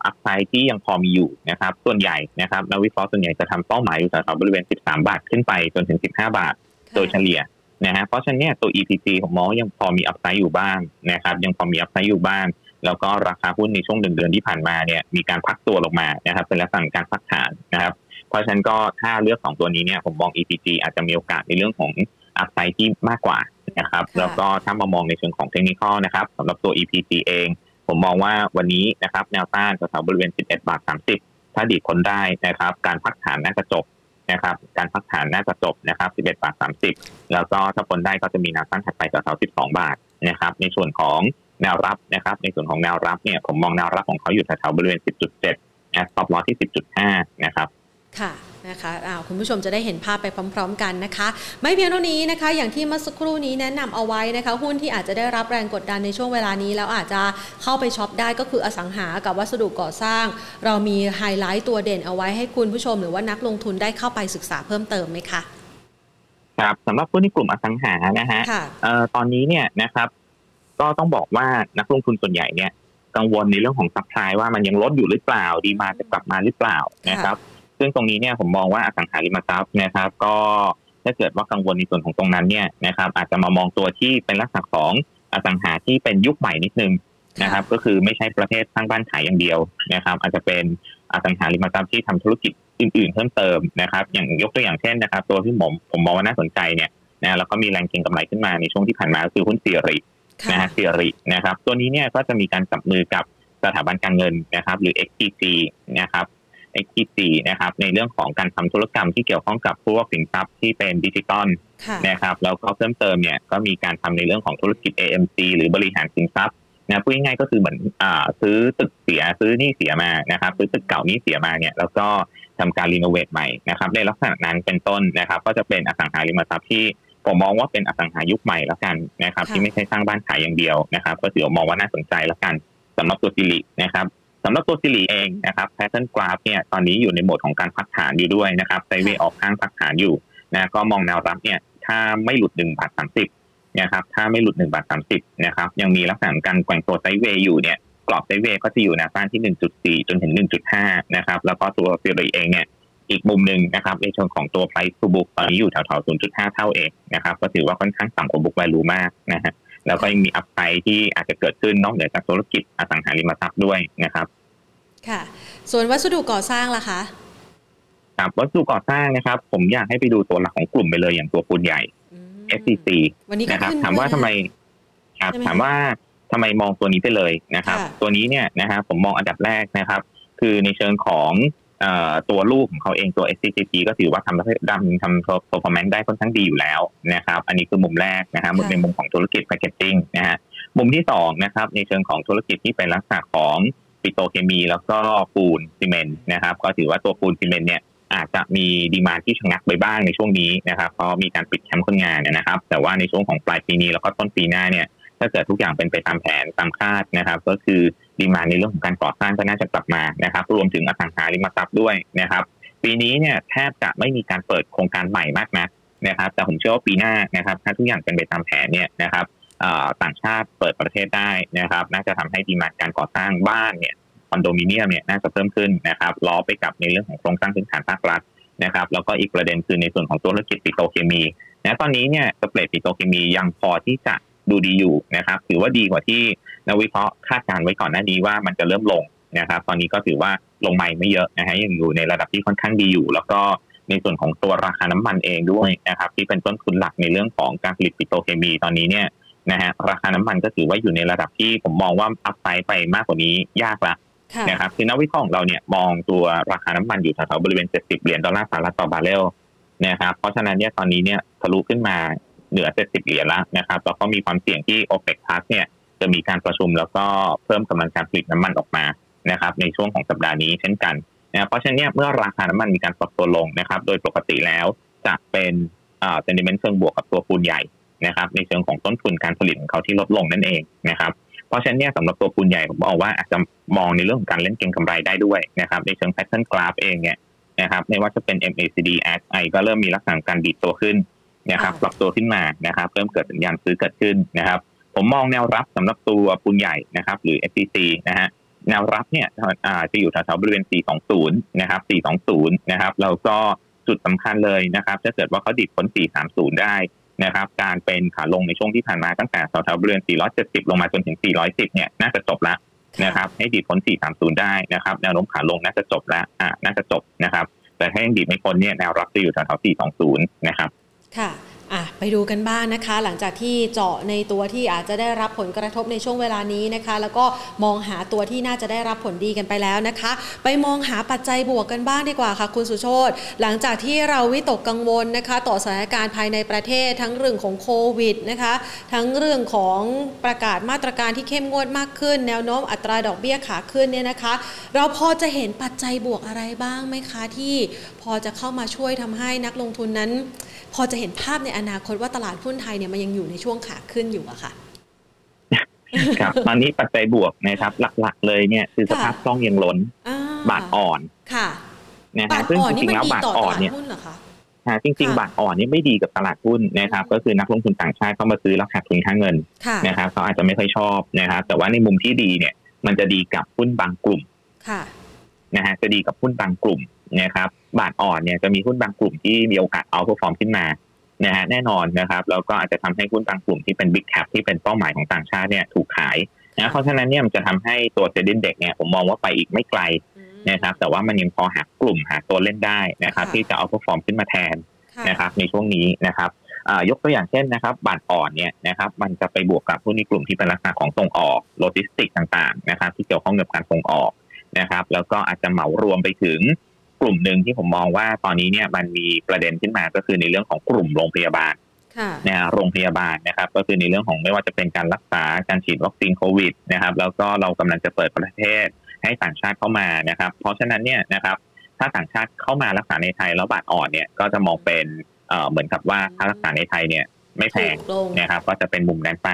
upside ที่ยังพอมีอยู่นะครับ ส่วนใหญ่นะครับนักวิเคราะห์ส่วนใหญ่จะทำเป้าหมายอยู่แถวบริเวณ 13 บาทขึ้นไปจนถึง 15 บาท โดยเฉลี่ยนะฮะเพราะฉะนั้นเนี่ยตัว EPG ผมมองยังพอมี upside อยู่บ้างนะครับ ยังพอมี upside อยู่บ้างแล้วก็ราคาหุ้นในช่วงหนึ่งเดือนที่ผ่านมาเนี่ยมีการพักตัวลงมานะครับ เป็นลักษณะการพักฐานนะครับ เพราะฉะนั้นก็ถ้าเลือกสองตัวนี้เนี่ยผมมอง EPG อาจจะมีโอกาสในเรื่องของ upside ที่มากกว่านะครับแล้วก็ถ้ามามองในเชิงของเทคนิคนะครับสำหรับตัว EPG เอง ผมมองว่าวันนี้นะครับแนวต้านแถวบริเวณ 11 บาท 30 ถ้าดีดพ้นได้นะครับการพักฐานน่าจะจบนะครับการพักฐานน่าจะจบนะครับ 11 บาท 30 แล้วก็ถ้าพ้นได้ก็จะมีแนวต้านถัดไปแถว12 บาทนะครับในส่วนของแนวรับนะครับ ในส่วนของแนวรับเนี่ยผมมองแนวรับของเขาอยู่แถวบริเวณ 10.7 แล้ว stop loss ที่ 10.5 นะครับ ค่ะนะคะคุณผู้ชมจะได้เห็นภาพไปพร้อม ๆ กันนะคะ ไม่เพียงเท่านี้นะคะ อย่างที่เมื่อสักครู่นี้แนะนำเอาไว้นะคะ หุ้นที่อาจจะได้รับแรงกดดันในช่วงเวลานี้ แล้วอาจจะเข้าไปช็อปได้ก็คืออสังหากับวัสดุก่อสร้าง เรามีไฮไลท์ตัวเด่นเอาไว้ให้คุณผู้ชมหรือว่านักลงทุนได้เข้าไปศึกษาเพิ่มเติมไหมคะครับสำหรับหุ้นในกลุ่มอสังหานะฮะตอนนี้เนี่ยนะครับ ก็ต้องบอกว่านักลงทุนส่วนใหญ่เนี่ยกังวลในเรื่องของ supply ว่ามันยังล้นอยู่หรือเปล่า demand จะกลับมาหรือเปล่านะครับ ซึ่งตรงนี้เนี่ยผมมองว่าอสังหาริมทรัพย์นะครับ ก็ถ้าเกิดว่ากังวลในส่วนของตรงนั้นเนี่ยนะครับอาจจะมามองตัวที่เป็นลักษณะของอสังหาที่เป็นยุคใหม่นิดนึงนะครับ ก็คือไม่ใช่ประเภทสร้างบ้านขายอย่างเดียวนะครับ อาจจะเป็นอสังหาริมทรัพย์ที่ทำธุรกิจอื่น ๆ เพิ่มเติมนะครับ อย่างยกตัวอย่างเช่นนะครับ ตัวที่ผมผมมองว่าน่าสนใจเนี่ยนะแล้วก็มีแรงเก็งกำไรขึ้นมาในช่วงที่ผ่านมาคือหุ้นเซียรินะฮะเซียรินะครับ ตัวนี้เนี่ยก็จะมีการจับมือกับสถาบันการเงินนะครับ หรือ XTC นะครับ XTC นะครับในเรื่องของการทำธุรกรรมที่เกี่ยวข้องกับพวกสินทรัพย์ที่เป็นดิจิตอลนะครับแล้วก็เพิ่มเติมเนี่ยก็มีการทำในเรื่องของธุรกิจ AMC หรือบริหารสินทรัพย์นะพูดง่ายๆก็คือเหมือนอ่าซื้อตึกเสียซื้อนี่เสียมานะครับซื้อตึกเก่านี่เสียมาเนี่ยแล้วก็ทำการรีโนเวทใหม่นะครับในลักษณะนั้นเป็นต้นนะครับ ก็จะเป็นอสังหาริมทรัพย์ที่ผมมองว่าเป็นอสังหายุคใหม่แล้วกันนะครับ ที่ไม่ใช่สร้างบ้านขายอย่างเดียวนะครับ ก็ถือว่ามองว่าน่าสนใจแล้วกันสำหรับตัว SIRI นะครับ สำหรับตัว SIRI เองนะครับ pattern กราฟเนี่ยตอนนี้อยู่ในโหมดของการพักฐานอยู่ด้วยนะครับ sideway ออกข้างพักฐานอยู่นะก็มองแนวรับเนี่ยถ้าไม่หลุดหนึ่งบาทสามสิบนะครับถ้าไม่หลุดหนึ่งบาทสามสิบนะครับยังมีลักษณะการแกว่งตัว sideway อยู่เนี่ยกรอบ sideway ก็จะอยู่แนวต้านที่หนึ่งจุดสี่จนถึงหนึ่งจุดห้านะครับแล้วก็ตัว SIRI เองเนี่ยอีกมุมหนึ่งนะครับในเชิงของตัว price to book ตอนนี้อยู่แถวๆ 0.5 เท่าเองนะครับก็ถือว่าค่อนข้างต่ำกว่าบุกแวลูมากนะฮะ แล้วก็ยังมีอัพไซด์ที่อาจจะเกิดขึ้นนอกเหนือจากธุรกิจอสังหาริมทรัพย์ด้วยนะครับ ค่ะ ส่วนวัสดุก่อสร้างล่ะคะครับวัสดุก่อสร้างนะครับ ผมอยากให้ไปดูตัวหลักของกลุ่มไปเลยอย่างตัวปูนใหญ่ SCC นะครับ ถามว่าทำไมครับถามว่าทำไมมองตัวนี้ไปเลยนะครับ ตัวนี้เนี่ยนะครับผมมองอันดับแรกนะครับ คือในเชิงของ ตัวลูกของเขาเองตัว SCCP ก็ถือว่าทำดำทำ performance ได้ค่อนข้างดีอยู่แล้วนะครับ อันนี้คือมุมแรกนะฮะในมุมของธุรกิจ packaging นะฮะมุมที่สองนะครับ ในเชิงของธุรกิจที่เป็นลักษณะของปิโตเคมีแล้วก็ปูนซีเมนต์นะครับ ก็ถือว่าตัวปูนซีเมนต์เนี่ยอาจจะมีดีมาที่ชะงักไปบ้างในช่วงนี้นะครับเพราะมีการปิดแคมป์คนงานเนี่ยนะครับ แต่ว่าในช่วงของปลายปีนี้แล้วก็ต้นปีหน้าเนี่ย ถ้าเกิดทุกอย่างเป็นไปตามแผนตามคาดนะครับ ก็คือดีมาในเรื่องของการก่อสร้างก็น่าจะกลับมานะครับ รวมถึงอสังหาริมทรัพย์ด้วยนะครับ ปีนี้เนี่ยแทบจะไม่มีการเปิดโครงการใหม่มากนะนะครับ แต่ผมเชื่อว่าปีหน้านะครับ ถ้าทุกอย่างเป็นไปตามแผนเนี่ยนะครับต่างชาติเปิดประเทศได้นะครับ น่าจะทำให้ดีมาการก่อสร้างบ้านเนี่ยคอนโดมิเนียมเนี่ยน่าจะเพิ่มขึ้นนะครับล้อไปกับในเรื่องของโครงสร้างพื้นฐานภาครัฐนะครับ แล้วก็อีกประเด็นคือในส่วนของธุรกิจปิโตรเคมีนะตอนนี้เนี่ยสเปรดปิโตรเคมียังพอที่จะ ดูดีอยู่นะครับถือว่าดีกว่าที่นักวิเคราะห์คาดการไว้ก่อนหน้านี้ว่ามันจะเริ่มลงนะครับตอนนี้ก็ถือว่าลงใหม่ไม่เยอะนะฮะยังอยู่ในระดับที่ค่อนข้างดีอยู่ แล้วก็ในส่วนของตัวราคาน้ำมันเองด้วยนะครับที่เป็นต้นทุนหลักในเรื่องของการผลิตปิโตรเคมีตอนนี้เนี่ยนะฮะราคาน้ำมันก็ถือว่าอยู่ในระดับที่ผมมองว่าอัพไซด์ไปมากกว่านี้ยากละนะครับคือนักวิเคราะห์ของเราเนี่ยมองตัวราคาน้ำมันอยู่แถวๆบริเวณ 70 เหรียญดอลลาร์สหรัฐต่อบาร์เรลนะครับเพราะฉะนั้นเนี่ยตอนนี้เนี่ยทะลุขึ้นมา เหนือ 70 เหรียญแล้วนะครับแล้วก็มีความเสี่ยงที่ OPEC Plus เนี่ยจะมีการประชุมแล้วก็เพิ่มกำลังการผลิตน้ำมันออกมานะครับในช่วงของสัปดาห์นี้เช่นกันนะเพราะฉะนั้นเนี่ยเมื่อราคาน้ำมันมีการปรับตัวลงนะครับ โดยปกติแล้วจะเป็นอ่า sentiment เชิงบวกกับตัวปูนใหญ่นะครับ ในเชิงของต้นทุนการผลิตของเขาที่ลดลงนั่นเองนะครับเพราะฉะนั้นเนี่ยสำหรับตัวปูนใหญ่ผมบอกว่าอาจจะมองในเรื่องของการเล่นเก็งกำไรได้ด้วยนะครับในเชิง pattern กราฟเองเนี่ยนะครับไม่ว่าจะเป็น MACD RSI ก็เริ่มมีลักษณะการดีดตัวขึ้น นะครับปรับตัวขึ้นมานะครับเริ่มเกิดสัญญาณซื้อเกิดขึ้นนะครับ ผมมองแนวรับสำหรับตัวปูนใหญ่นะครับ หรือ SCC นะฮะแนวรับเนี่ยจะอยู่แถวๆบริเวณ 420 นะครับ 420 นะครับแล้วก็จุดสำคัญเลยนะครับถ้าเกิดว่าเขาดิดพ้น430 ได้นะครับ การเป็นขาลงในช่วงที่ผ่านมาตั้งแต่แถวๆบริเวณ 470 ลงมาจนถึง 410 เนี่ยน่าจะจบละนะครับ ให้ดีดพ้น430 ได้นะครับ แนวโน้มขาลงน่าจะจบแล้วอ่าน่าจะจบนะครับ แต่ถ้ายังดีดไม่พ้นเนี่ยแนวรับจะอยู่แถวๆ420 นะครับ ค่ะ อะไปดูกันบ้างนะคะ หลังจากที่เจาะในตัวที่อาจจะได้รับผลกระทบในช่วงเวลานี้นะคะ แล้วก็มองหาตัวที่น่าจะได้รับผลดีกันไปแล้วนะคะ ไปมองหาปัจจัยบวกกันบ้างดีกว่าค่ะ คุณสุโชตหลังจากที่เราวิตกกังวลนะคะ ต่อสถานการณ์ภายในประเทศ ทั้งเรื่องของโควิดนะคะ ทั้งเรื่องของประกาศมาตรการที่เข้มงวดมากขึ้น แนวโน้มอัตราดอกเบี้ยขาขึ้นเนี่ยนะคะ เราพอจะเห็นปัจจัยบวกอะไรบ้างไหมคะที่พอจะเข้ามาช่วยทำให้นักลงทุนนั้น พอจะเห็นภาพในอนาคตว่าตลาดหุ้นไทยเนี่ยมันยังอยู่ในช่วงขาขึ้นอยู่อะค่ะครับตอนนี้ปัจจัยบวกนะครับ หลักๆ เลยเนี่ยคือสภาพคล่องยังล้น บาทอ่อนค่ะนะฮะซึ่งจริงๆแล้วบาทอ่อนเนี่ยจริง ๆ บาทอ่อนนี่ไม่ดีกับตลาดหุ้นนะครับ ก็คือนักลงทุนต่างชาติเข้ามาซื้อแล้วขาดทุนค่าเงินนะครับเขาอาจจะไม่ค่อยชอบนะครับ แต่ว่าในมุมที่ดีเนี่ย มันจะดีกับหุ้นบางกลุ่มนะฮะจะดีกับหุ้นบางกลุ่มนะครับ บาทอ่อนเนี่ยจะมีหุ้นบางกลุ่มที่มีโอกาส outperform ขึ้นมา นะฮะแน่นอนนะครับแล้วก็อาจจะทำให้หุ้นบางกลุ่มที่เป็น big cap ที่เป็นเป้าหมายของต่างชาติเนี่ยถูกขายนะเพราะฉะนั้นเนี่ยมันจะทำให้ตัว SET Index เนี่ยผมมองว่าไปอีกไม่ไกลนะครับแต่ว่ามันยังพอหากลุ่มหาตัวเล่นได้นะครับที่จะ outperform ขึ้นมาแทนนะครับในช่วงนี้นะครับยกตัวอย่างเช่นนะครับบาทอ่อนเนี่ยนะครับมันจะไปบวกกับหุ้นในกลุ่มที่เป็นลักษณะของส่งออกโลจิสติกต่างๆนะครับที่เกี่ยวข้องกับการส่งออกนะครับแล้วก็อาจจะเหมารวมไปถึง กลุ่มหนึ่งที่ผมมองว่าตอนนี้เนี่ยมันมีประเด็นขึ้นมาก็คือในเรื่องของกลุ่มโรงพยาบาลนะโรงพยาบาลนะครับ ก็คือในเรื่องของไม่ว่าจะเป็นการรักษาการฉีดวัคซีนโควิดนะครับ แล้วก็เรากำลังจะเปิดประเทศให้ต่างชาติเข้ามานะครับ เพราะฉะนั้นเนี่ยนะครับ ถ้าต่างชาติเข้ามารักษาในไทยแล้วบาทอ่อนเนี่ยก็จะมองเป็นเหมือนกับว่าถ้ารักษาในไทยเนี่ยไม่แพงนะครับ ก็จะเป็นมุมนั้นไป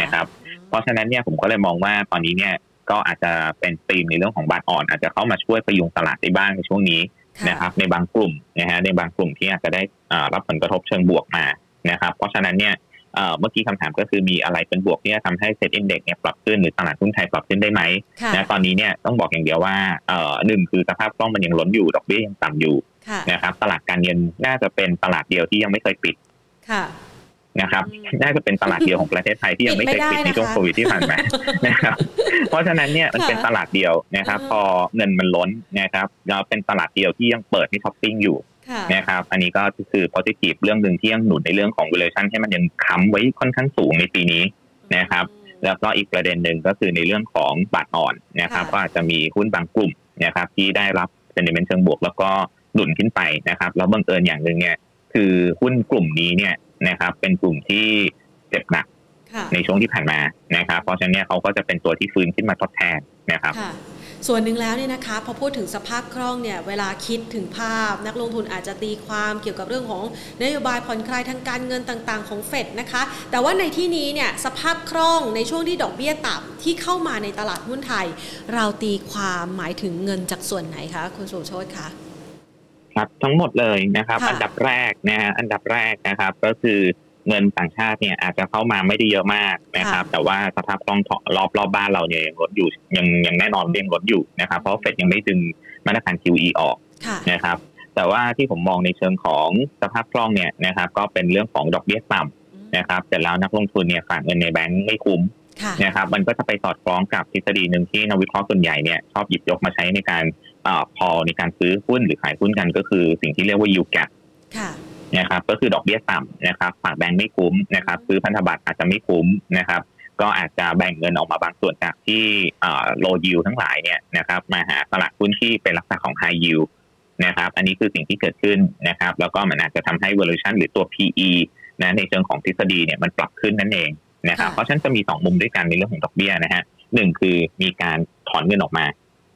นะครับ เพราะฉะนั้นเนี่ยผมก็เลยมองว่าตอนนี้เนี่ย ก็อาจจะเป็นธีมในเรื่องของบาทอ่อน อาจจะเข้ามาช่วยประยุงตลาดได้บ้างในช่วงนี้นะครับ ในบางกลุ่มนะฮะในบางกลุ่มที่อาจจะได้รับผลกระทบเชิงบวกมานะครับ เพราะฉะนั้นเนี่ยเมื่อกี้คำถามก็คือมีอะไรเป็นบวกที่จะทำให้เซ็ตอินเด็กซ์เนี่ยปรับขึ้นหรือตลาดหุ้นไทยปรับขึ้นได้ไหมนะตอนนี้เนี่ยต้องบอกอย่างเดียวว่าหนึ่งคือสภาพคล่องมันยังล้นอยู่ดอกเบี้ยยังต่ำอยู่นะครับตลาดการเงินน่าจะเป็นตลาดเดียวที่ยังไม่เคยปิด นะครับน่าจะเป็นตลาดเดียวของประเทศไทยที่ยังไม่เคยปิดในช่วงโควิดที่ผ่านมานะครับ เพราะฉะนั้นเนี่ยมันเป็นตลาดเดียวนะครับ พอเงินมันล้นนะครับแล้วเป็นตลาดเดียวที่ยังเปิดให้ช้อปปิ้งอยู่นะครับ อันนี้ก็คือ positive เรื่องหนึ่งที่ยังหนุนในเรื่องของ valuation ให้มันยังค้ำไว้ค่อนข้างสูงในปีนี้นะครับ แล้วก็อีกประเด็นหนึ่งก็คือในเรื่องของบาทอ่อนนะครับ ก็อาจจะมีหุ้นบางกลุ่มนะครับ ที่ได้รับ sentiment เชิงบวก แล้วก็หนุนขึ้นไปนะครับ แล้วบังเอิญอย่างหนึ่งเนี่ยคือหุ้นกลุ่มนี้เนี่ย นะครับ เป็นกลุ่มที่เจ็บหนักในช่วงที่ผ่านมานะครับ เพราะฉะนั้นเขาก็จะเป็นตัวที่ฟื้นขึ้นมาทดแทนนะครับส่วนหนึ่งแล้วเนี่ยนะคะพอพูดถึงสภาพคล่องเนี่ยเวลาคิดถึงภาพ นักลงทุนอาจจะตีความเกี่ยวกับเรื่องของนโยบายผ่อนคลายทางการเงินต่างๆ ของเฟดนะคะ แต่ว่าในที่นี้เนี่ยสภาพคล่องในช่วงที่ดอกเบี้ยต่ำที่เข้ามาในตลาดหุ้นไทย เราตีความหมายถึงเงินจากส่วนไหนคะคุณสุโชตคะ คครับทั้งหมดเลยนะครับค่ะอันดับแรกนะฮะอันดับแรกนะครับ ก็คือเงินต่างชาติเนี่ยอาจจะเข้ามาไม่ได้เยอะมากนะครับ แต่ว่าสภาพคล่องรอบรอบบ้านเราเนี่ยยังลดอยู่ยังยังแน่นอนยังลดอยู่นะครับ เพราะเฟดยังไม่ดึงมาตรการ QE ออกค่ะนะครับ แต่ว่าที่ผมมองในเชิงของสภาพคล่องเนี่ยนะครับ ก็เป็นเรื่องของดอกเบี้ยต่ำนะครับแต่แล้วนักลงทุนเนี่ยฝากเงินในแบงก์ไม่คุ้มค่ะนะครับ มันก็จะไปสอดคล้องกับทฤษฎีหนึ่งที่นักวิเคราะห์ส่วนใหญ่เนี่ยชอบหยิบยกมาใช้ในการเอ่อพอในการซื้อหุ้นหรือขายหุ้นกันก็คือสิ่งที่เรียกว่า yield gap ค่ะนะครับก็คือดอกเบี้ยต่ำนะครับฝากแบงก์ไม่คุ้มนะครับซื้อพันธบัตรอาจจะไม่คุ้มนะครับ ก็อาจจะแบ่งเงินออกมาบางส่วนจากที่โลยิวทั้งหลายเนี่ยนะครับมาหาตลาดหุ้นที่เป็นลักษณะของ high yield นะครับอันนี้คือสิ่งที่เกิดขึ้นนะครับ แล้วก็มันอาจจะทำให้ valuation หรือตัว PE นะในเชิงของทฤษฎีเนี่ยมันปรับขึ้นนั่นเองนะครับค่ะเพราะฉะนั้นจะมีสองมุมด้วยกันในเรื่องของดอกเบี้ยนะฮะหนึ่งคือมีการถอนเงินออกมา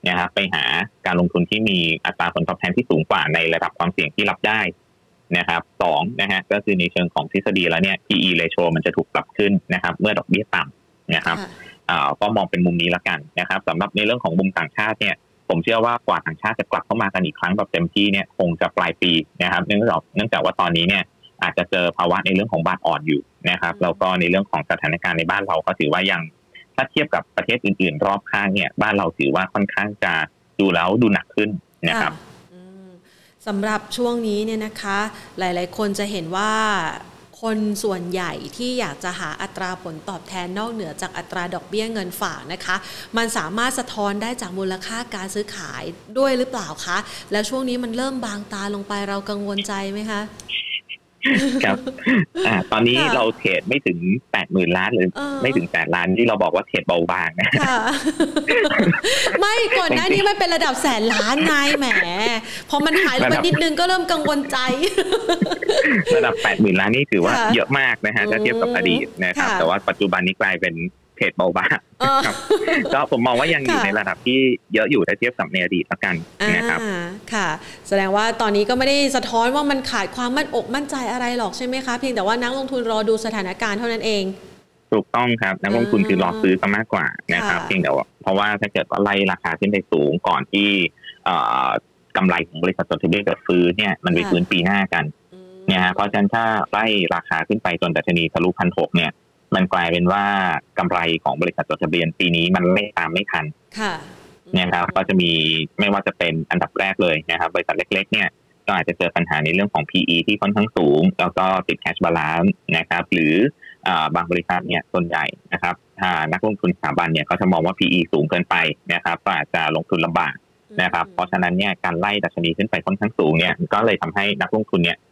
นะครับไปหาการลงทุนที่มีอัตราผลตอบแทนที่สูงกว่าในระดับความเสี่ยงที่รับได้นะครับสองนะฮะก็คือในเชิงของทฤษฎีแล้วเนี่ย PE ratio มันจะถูกปรับขึ้นนะครับ เมื่อดอกเบี้ยต่ำนะครับค่ะอ่าก็มองเป็นมุมนี้ละกันนะครับสำหรับในเรื่องของมุมต่างชาติเนี่ย ผมเชื่อว่ากว่าต่างชาติจะกลับเข้ามากันอีกครั้งแบบเต็มที่เนี่ยคงจะปลายปีนะครับเนื่องจากเนื่องจากว่าตอนนี้เนี่ยอาจจะเจอภาวะในเรื่องของบาทอ่อนอยู่นะครับแล้วก็ในเรื่องของสถานการณ์ในบ้านเราก็ถือว่ายัง ถ้าเทียบกับประเทศอื่น ๆ รอบข้างเนี่ย บ้านเราถือว่าค่อนข้างจะดูแล้วดูหนักขึ้นนะครับสำหรับช่วงนี้เนี่ยนะคะ หลาย ๆ คนจะเห็นว่าคนส่วนใหญ่ที่อยากจะหาอัตราผลตอบแทนนอกเหนือจากอัตราดอกเบี้ยเงินฝากนะคะ มันสามารถสะท้อนได้จากมูลค่าการซื้อขายด้วยหรือเปล่าคะ แล้วช่วงนี้มันเริ่มบางตาลงไปเรากังวลใจไหมคะ ครับอ่าตอนนี้ค่ะเราเทรดไม่ถึงแปดหมื่นล้านหรือเออไม่ถึงแปดล้านที่เราบอกว่าเทรดเบาบางนะค่ะไม่ก่อนหน้านี้มันเป็นระดับแสนล้านไงแหมพอมันหายลงไปนิดนึงก็เริ่มกังวลใจ ระดับ8 0,000ล้านนี่ถือว่าค่ะเยอะมากนะฮะถ้าเทียบกับอดีตนะครับค่ะแต่ว่าปัจจุบันนี้กลายเป็น เทรดเบาบางเออครับก็ผมมองว่ายังอยู่ค่ะในระดับที่เยอะอยู่ถ้าเทียบกับในอดีตละกันนะครับอ่าค่ะ แสดงว่าตอนนี้ก็ไม่ได้สะท้อนว่ามันขาดความมั่นอกมั่นใจอะไรหรอกใช่ไหมคะเพียงแต่ว่านักลงทุนรอดูสถานการณ์เท่านั้นเองถูกต้องครับนักลงทุนคือรอซื้อซะมากกว่านะครับค่ะเพียงแต่ว่าเพราะว่าถ้าเกิดว่าไล่ราคาขึ้นไปสูงก่อนที่เอ่อกำไรของบริษัทจดทะเบียนกับฟื้นเนี่ยมันไปฟื้นปีหน้ากันอืมเนี่ยฮะเพราะฉะนั้นถ้าไล่ราคาขึ้นไปจนดัชนีทะลุพันหกเนี่ย มันกลายเป็นว่ากำไรของบริษัทจดทะเบียนปีนี้มันไม่ตามไม่ทันค่ะเนี่ยครับก็จะมีไม่ว่าจะเป็นอันดับแรกเลยนะครับ บริษัทเล็ก ๆ เนี่ยก็อาจจะเจอปัญหาในเรื่องของ PE ที่ค่อนข้างสูง แล้วก็ติด cash balance นะครับ หรืออ่าบางบริษัทเนี่ยส่วนใหญ่นะครับถ้านักลงทุนสถาบันเนี่ยเขาจะมองว่า PE สูงเกินไปนะครับก็อาจจะลงทุนลำบากนะครับ เพราะฉะนั้นเนี่ยการไล่ดัชนีขึ้นไปค่อนข้างสูงเนี่ยก็เลยทำให้นักลงทุนเนี่ยเอ่อ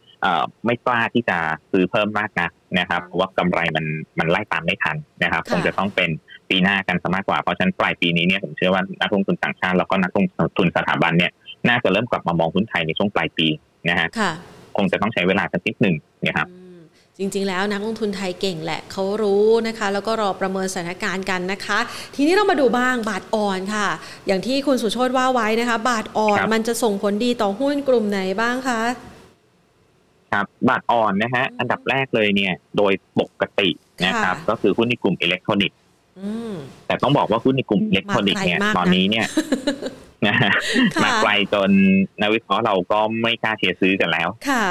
ไม่กล้าที่จะซื้อเพิ่มมากนักนะครับเพราะว่ากำไรมันมันไล่ตามไม่ทันนะครับค่ะคงจะต้องเป็นปีหน้ากันซะมากกว่าเพราะฉะนั้นปลายปีนี้เนี่ยผมเชื่อว่านักลงทุนต่างชาติแล้วก็นักลงทุนสถาบันเนี่ยน่าจะเริ่มกลับมามองหุ้นไทยในช่วงปลายปีนะฮะค่ะคงจะต้องใช้เวลาสักนิดหนึ่งนะครับอืมจริง ๆ แล้วนักลงทุนไทยเก่งแหละเขารู้นะคะ แล้วก็รอประเมินสถานการณ์กันนะคะ ทีนี้เรามาดูบ้างบาทอ่อนค่ะ อย่างที่คุณสุโชตว่าไว้นะคะ บาทอ่อนครับมันจะส่งผลดีต่อหุ้นกลุ่มไหนบ้างคะ ครับบาทอ่อนนะฮะอันดับแรกเลยเนี่ย โดยปกตินะครับค่ะก็คือหุ้นในกลุ่มอิเล็กทรอนิกส์อืมแต่ต้องบอกว่าหุ้นในกลุ่มอิเล็กทรอนิกส์เนี่ยมาไกลมากนะตอนนี้เนี่ยนะฮะค่ะมาไกลจนนักวิเคราะห์เราก็ไม่กล้าเชียร์ซื้อกันแล้วค่ะ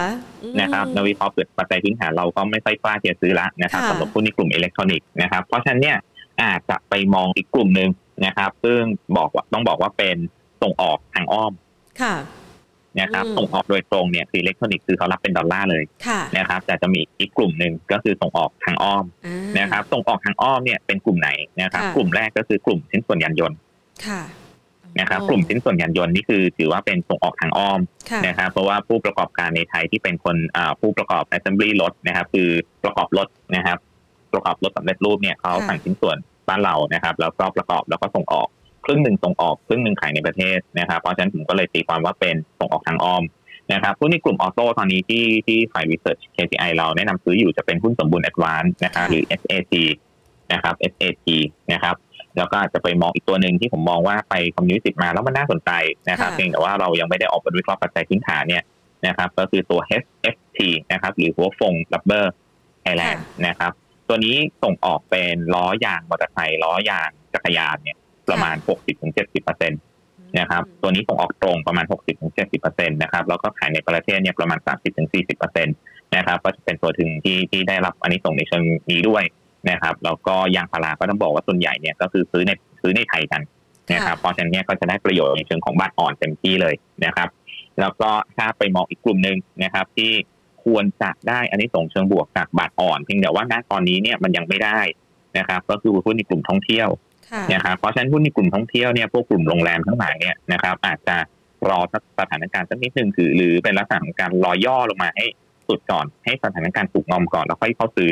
อืมนะครับนักวิเคราะห์เชิงปัจจัยพื้นฐานเราก็ไม่ค่อยกล้าเชียร์ซื้อละนะครับค่ะสำหรับหุ้นในกลุ่มอิเล็กทรอนิกส์นะครับเพราะฉะนั้นเนี่ยอาจจะไปมองอีกกลุ่มหนึ่งนะครับ ซึ่งบอกว่าต้องบอกว่าเป็นส่งออกทางอ้อมค่ะ นะครับอืมส่งออกโดยตรงเนี่ยคืออิเล็กทรอนิกส์คือเขารับเป็นดอลลาร์เลยค่ะนะครับแต่จะมีอีกกลุ่มหนึ่งก็คือส่งออกทางอ้อมอ่านะครับส่งออกทางอ้อมเนี่ยเป็นกลุ่มไหนนะครับค่ะกลุ่มแรกก็คือกลุ่มชิ้นส่วนยานยนต์ค่ะนะครับโอ้กลุ่มชิ้นส่วนยานยนต์นี่คือถือว่าเป็นส่งออกทางอ้อมค่ะนะครับเพราะว่าผู้ประกอบการในไทยที่เป็นคนอ่าผู้ประกอบ assembly รถนะครับ คือประกอบรถนะครับ ประกอบรถสำเร็จรูปเนี่ยเขาค่ะสั่งชิ้นส่วนบ้านเรานะครับ แล้วก็ประกอบแล้วก็ส่งออก ครึ่งหนึ่งส่งออก ครึ่งหนึ่งขายในประเทศนะครับเพราะฉะนั้นผมก็เลยตีความว่าเป็นส่งออกทางอ้อมนะครับหุ้นในกลุ่มออโต้ตอนนี้ที่ที่ฝ่าย research KPI เราแนะนำซื้ออยู่จะเป็นหุ้นสมบูรณ์ advance นะครับหรือ SAT นะครับ SAT นะครับแล้วก็อาจจะไปมองอีกตัวหนึ่งที่ผมมองว่าไปคอมมิวนิสต์มาแล้วมันน่าสนใจนะครับค่ะเพียงแต่ว่าเรายังไม่ได้ออกบทวิเคราะห์ปัจจัยพื้นฐานเนี่ยนะครับก็คือตัว HFT นะครับหรือหัวฟง Rubber Thailand นะครับตัวนี้ส่งออกเป็นล้อยางมอเตอร์ไซค์ล้อยางจักรยานเนี่ย ประมาณ 60-70%นนะครับตัวนี้ส่งออกตรงประมาณ 60-70%นะครับแล้วก็ขายในประเทศเนี่ยประมาณ 30-40%นะครับก็จะเป็นตัวถึงที่ที่ได้รับอันนี้ส่งในเชิงนี้ด้วยนะครับแล้วก็ยางพาราก็ต้องบอกว่าส่วนใหญ่เนี่ยก็คือซื้อในซื้อในไทยกันนะครับเพราะฉะนั้นเนี่ยก็จะได้ประโยชน์ในเชิงของบาทอ่อนเต็มที่เลยนะครับ แล้วก็ถ้าไปมองอีกกลุ่มหนึ่งนะครับ ที่ควรจะได้อันนี้ส่งเชิงบวกจากบาทอ่อนเพียงแต่ว่าณตอนนี้เนี่ยมันยังไม่ได้นะครับ ก็คือหุ้นในกลุ่มท่องเที่ยว นะครับเพราะฉะนั้นหุ้นในกลุ่มท่องเที่ยวเนี่ยพวกกลุ่มโรงแรมทั้งหลายเนี่ยนะครับ อาจจะรอสถานการณ์สักนิดหนึ่งคือหรือเป็นลักษณะของการรอย่อลงมาให้สุดก่อนให้สถานการณ์ถูกงอมก่อนแล้วค่อยเข้าซื้อ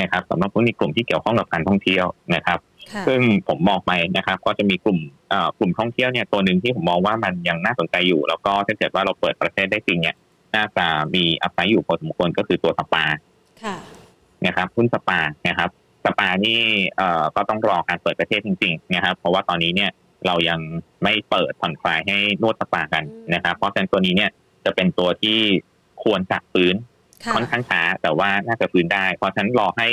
นะครับสำหรับหุ้นในกลุ่มที่เกี่ยวข้องกับการท่องเที่ยวนะครับ ซึ่งผมมองไปนะครับ ก็จะมีกลุ่มกลุ่มท่องเที่ยวเนี่ยตัวหนึ่งที่ผมมองว่ามันยังน่าสนใจอยู่ แล้วก็ถ้าเกิดว่าเราเปิดประเทศได้จริงเนี่ยน่าจะมี upside อยู่พอสมควรก็คือตัวสปานะครับหุ้นสปานะครับ สปานี่เอ่อก็ต้องรอการเปิดประเทศจริงๆนะครับ เพราะว่าตอนนี้เนี่ยเรายังไม่เปิดผ่อนคลายให้นวดสปากันนะครับ เพราะฉะนั้นตัวนี้เนี่ยจะเป็นตัวที่ควรจะฟื้นค่อนข้างช้าแต่ว่าน่าจะฟื้นได้ เพราะฉะนั้นรอให้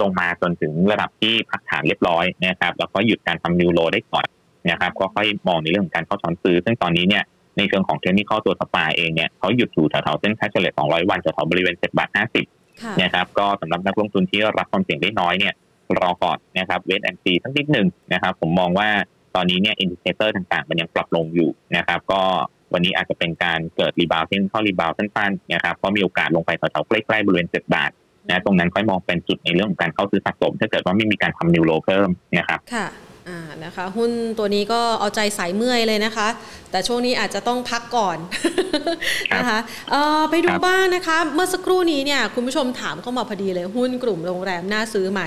ลงมาจนถึงระดับที่พักฐานเรียบร้อยนะครับ แล้วก็หยุดการทำ new low ได้ก่อนนะครับ ก็ค่อยมองในเรื่องของการเข้าช้อนซื้อ ซึ่งตอนนี้เนี่ยในเชิงของเทคนิคตัวสปาเองเนี่ยเขาหยุดอยู่แถวๆเส้นค่าเฉลี่ย200 วันแถวๆบริเวณ7บาท50 นะครับก็สำหรับนักลงทุนที่รับความเสี่ยงได้น้อยเนี่ยรอก่อนนะครับ wait and see สักนิดหนึ่งนะครับผมมองว่าตอนนี้เนี่ย indicator ต่างๆ มันยังปรับลงอยู่นะครับก็วันนี้อาจจะเป็นการเกิด rebound technical rebound สั้นๆนะครับเพราะมีโอกาสลงไปแถวๆใกล้ๆบริเวณ7บาทนะตรงนั้นค่อยมองเป็นจุดในเรื่องของการเข้าซื้อสะสม ถ้าเกิดว่าไม่มีการทำนิวโลเพิ่มนะครับค่ะอ่า นะคะหุ้นตัวนี้ก็เอาใจสายเมื่อยเลยนะคะ แต่ช่วงนี้อาจจะต้องพักก่อนนะคะเออไปดูบ้างนะคะ เมื่อสักครู่นี้เนี่ยคุณผู้ชมถามเข้ามาพอดีเลยหุ้นกลุ่มโรงแรมน่าซื้อไหม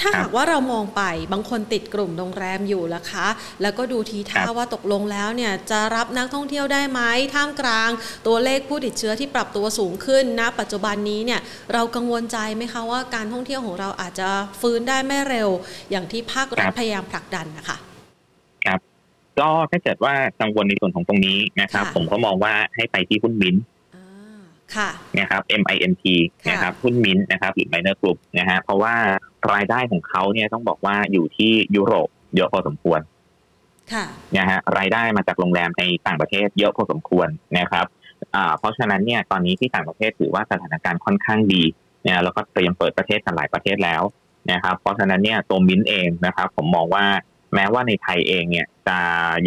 ถ้าหากว่าเรามองไปบางคนติดกลุ่มโรงแรมอยู่ละคะ แล้วก็ดูทีท่าว่าตกลงแล้วเนี่ยจะรับนักท่องเที่ยวได้ไหมท่ามกลาง ตัวเลขผู้ติดเชื้อที่ปรับตัวสูงขึ้นณปัจจุบันนี้เนี่ยเรากังวลใจไหมคะว่าการท่องเที่ยวของเราอาจจะฟื้นได้ไม่เร็ว อย่างที่ภาครัฐพยายามผลักดันนะคะครับก็ถ้าเกิดว่ากังวลในส่วนของตรงนี้นะครับ ผมก็มองว่าให้ไปที่หุ้นมินค่ะนะครับ MINT นะครับหุ้นมินนะครับหรือ Minor Group นะฮะเพราะว่ารายได้ของเขาเนี่ยต้องบอกว่าอยู่ที่ยุโรปเยอะพอสมควรนะฮะรายได้มาจากโรงแรมในต่างประเทศเยอะพอสมควรนะครับอ่าเพราะฉะนั้นเนี่ยตอนนี้ที่ต่างประเทศถือว่าสถานการณ์ค่อนข้างดีเนี่ยแล้วก็เตรียมเปิดประเทศกันหลายประเทศแล้ว นะครับ เพราะฉะนั้นเนี่ยตัวมินเองนะครับ ผมมองว่าแม้ว่าในไทยเองเนี่ยจะ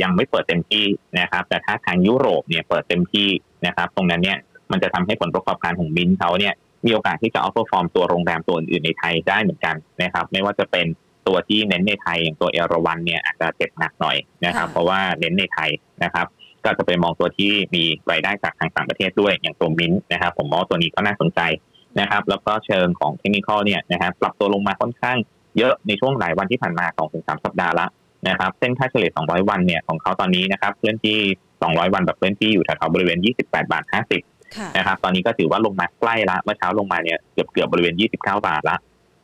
ยังไม่เปิดเต็มที่นะครับ แต่ถ้าทางยุโรปเนี่ยเปิดเต็มที่นะครับ ตรงนั้นเนี่ยมันจะทำให้ผลประกอบการของมินเขาเนี่ยมีโอกาสที่จะเอาตัวฟอร์มตัวโรงแรมตัวอื่นในไทยได้เหมือนกันนะครับ ไม่ว่าจะเป็นตัวที่เน้นในไทยอย่างตัวเอราวันเนี่ยอาจจะเจ็บหนักหน่อยนะครับ เพราะว่าเน้นในไทยนะครับ ก็จะไปมองตัวที่มีรายได้จากทางต่างประเทศด้วยอย่างตัวมินนะครับ ผมมองตัวนี้ก็น่าสนใจ นะครับ แล้วก็เชิงของเทคนิคเนี่ยนะครับปรับตัวลงมาค่อนข้างเยอะในช่วงหลายวันที่ผ่านมา2-3สัปดาห์ละนะครับเส้นค่าเฉลี่ย 200 วันเนี่ยของเขาตอนนี้นะครับเคลื่อนที่ 200 วันแบบเคลื่อนที่อยู่แถวๆบริเวณ 28 บาท 50 นะครับ ตอนนี้ก็ถือว่าลงมาใกล้ละ เมื่อเช้าลงมาเนี่ยเกือบเกือบบริเวณ 29 บาทละ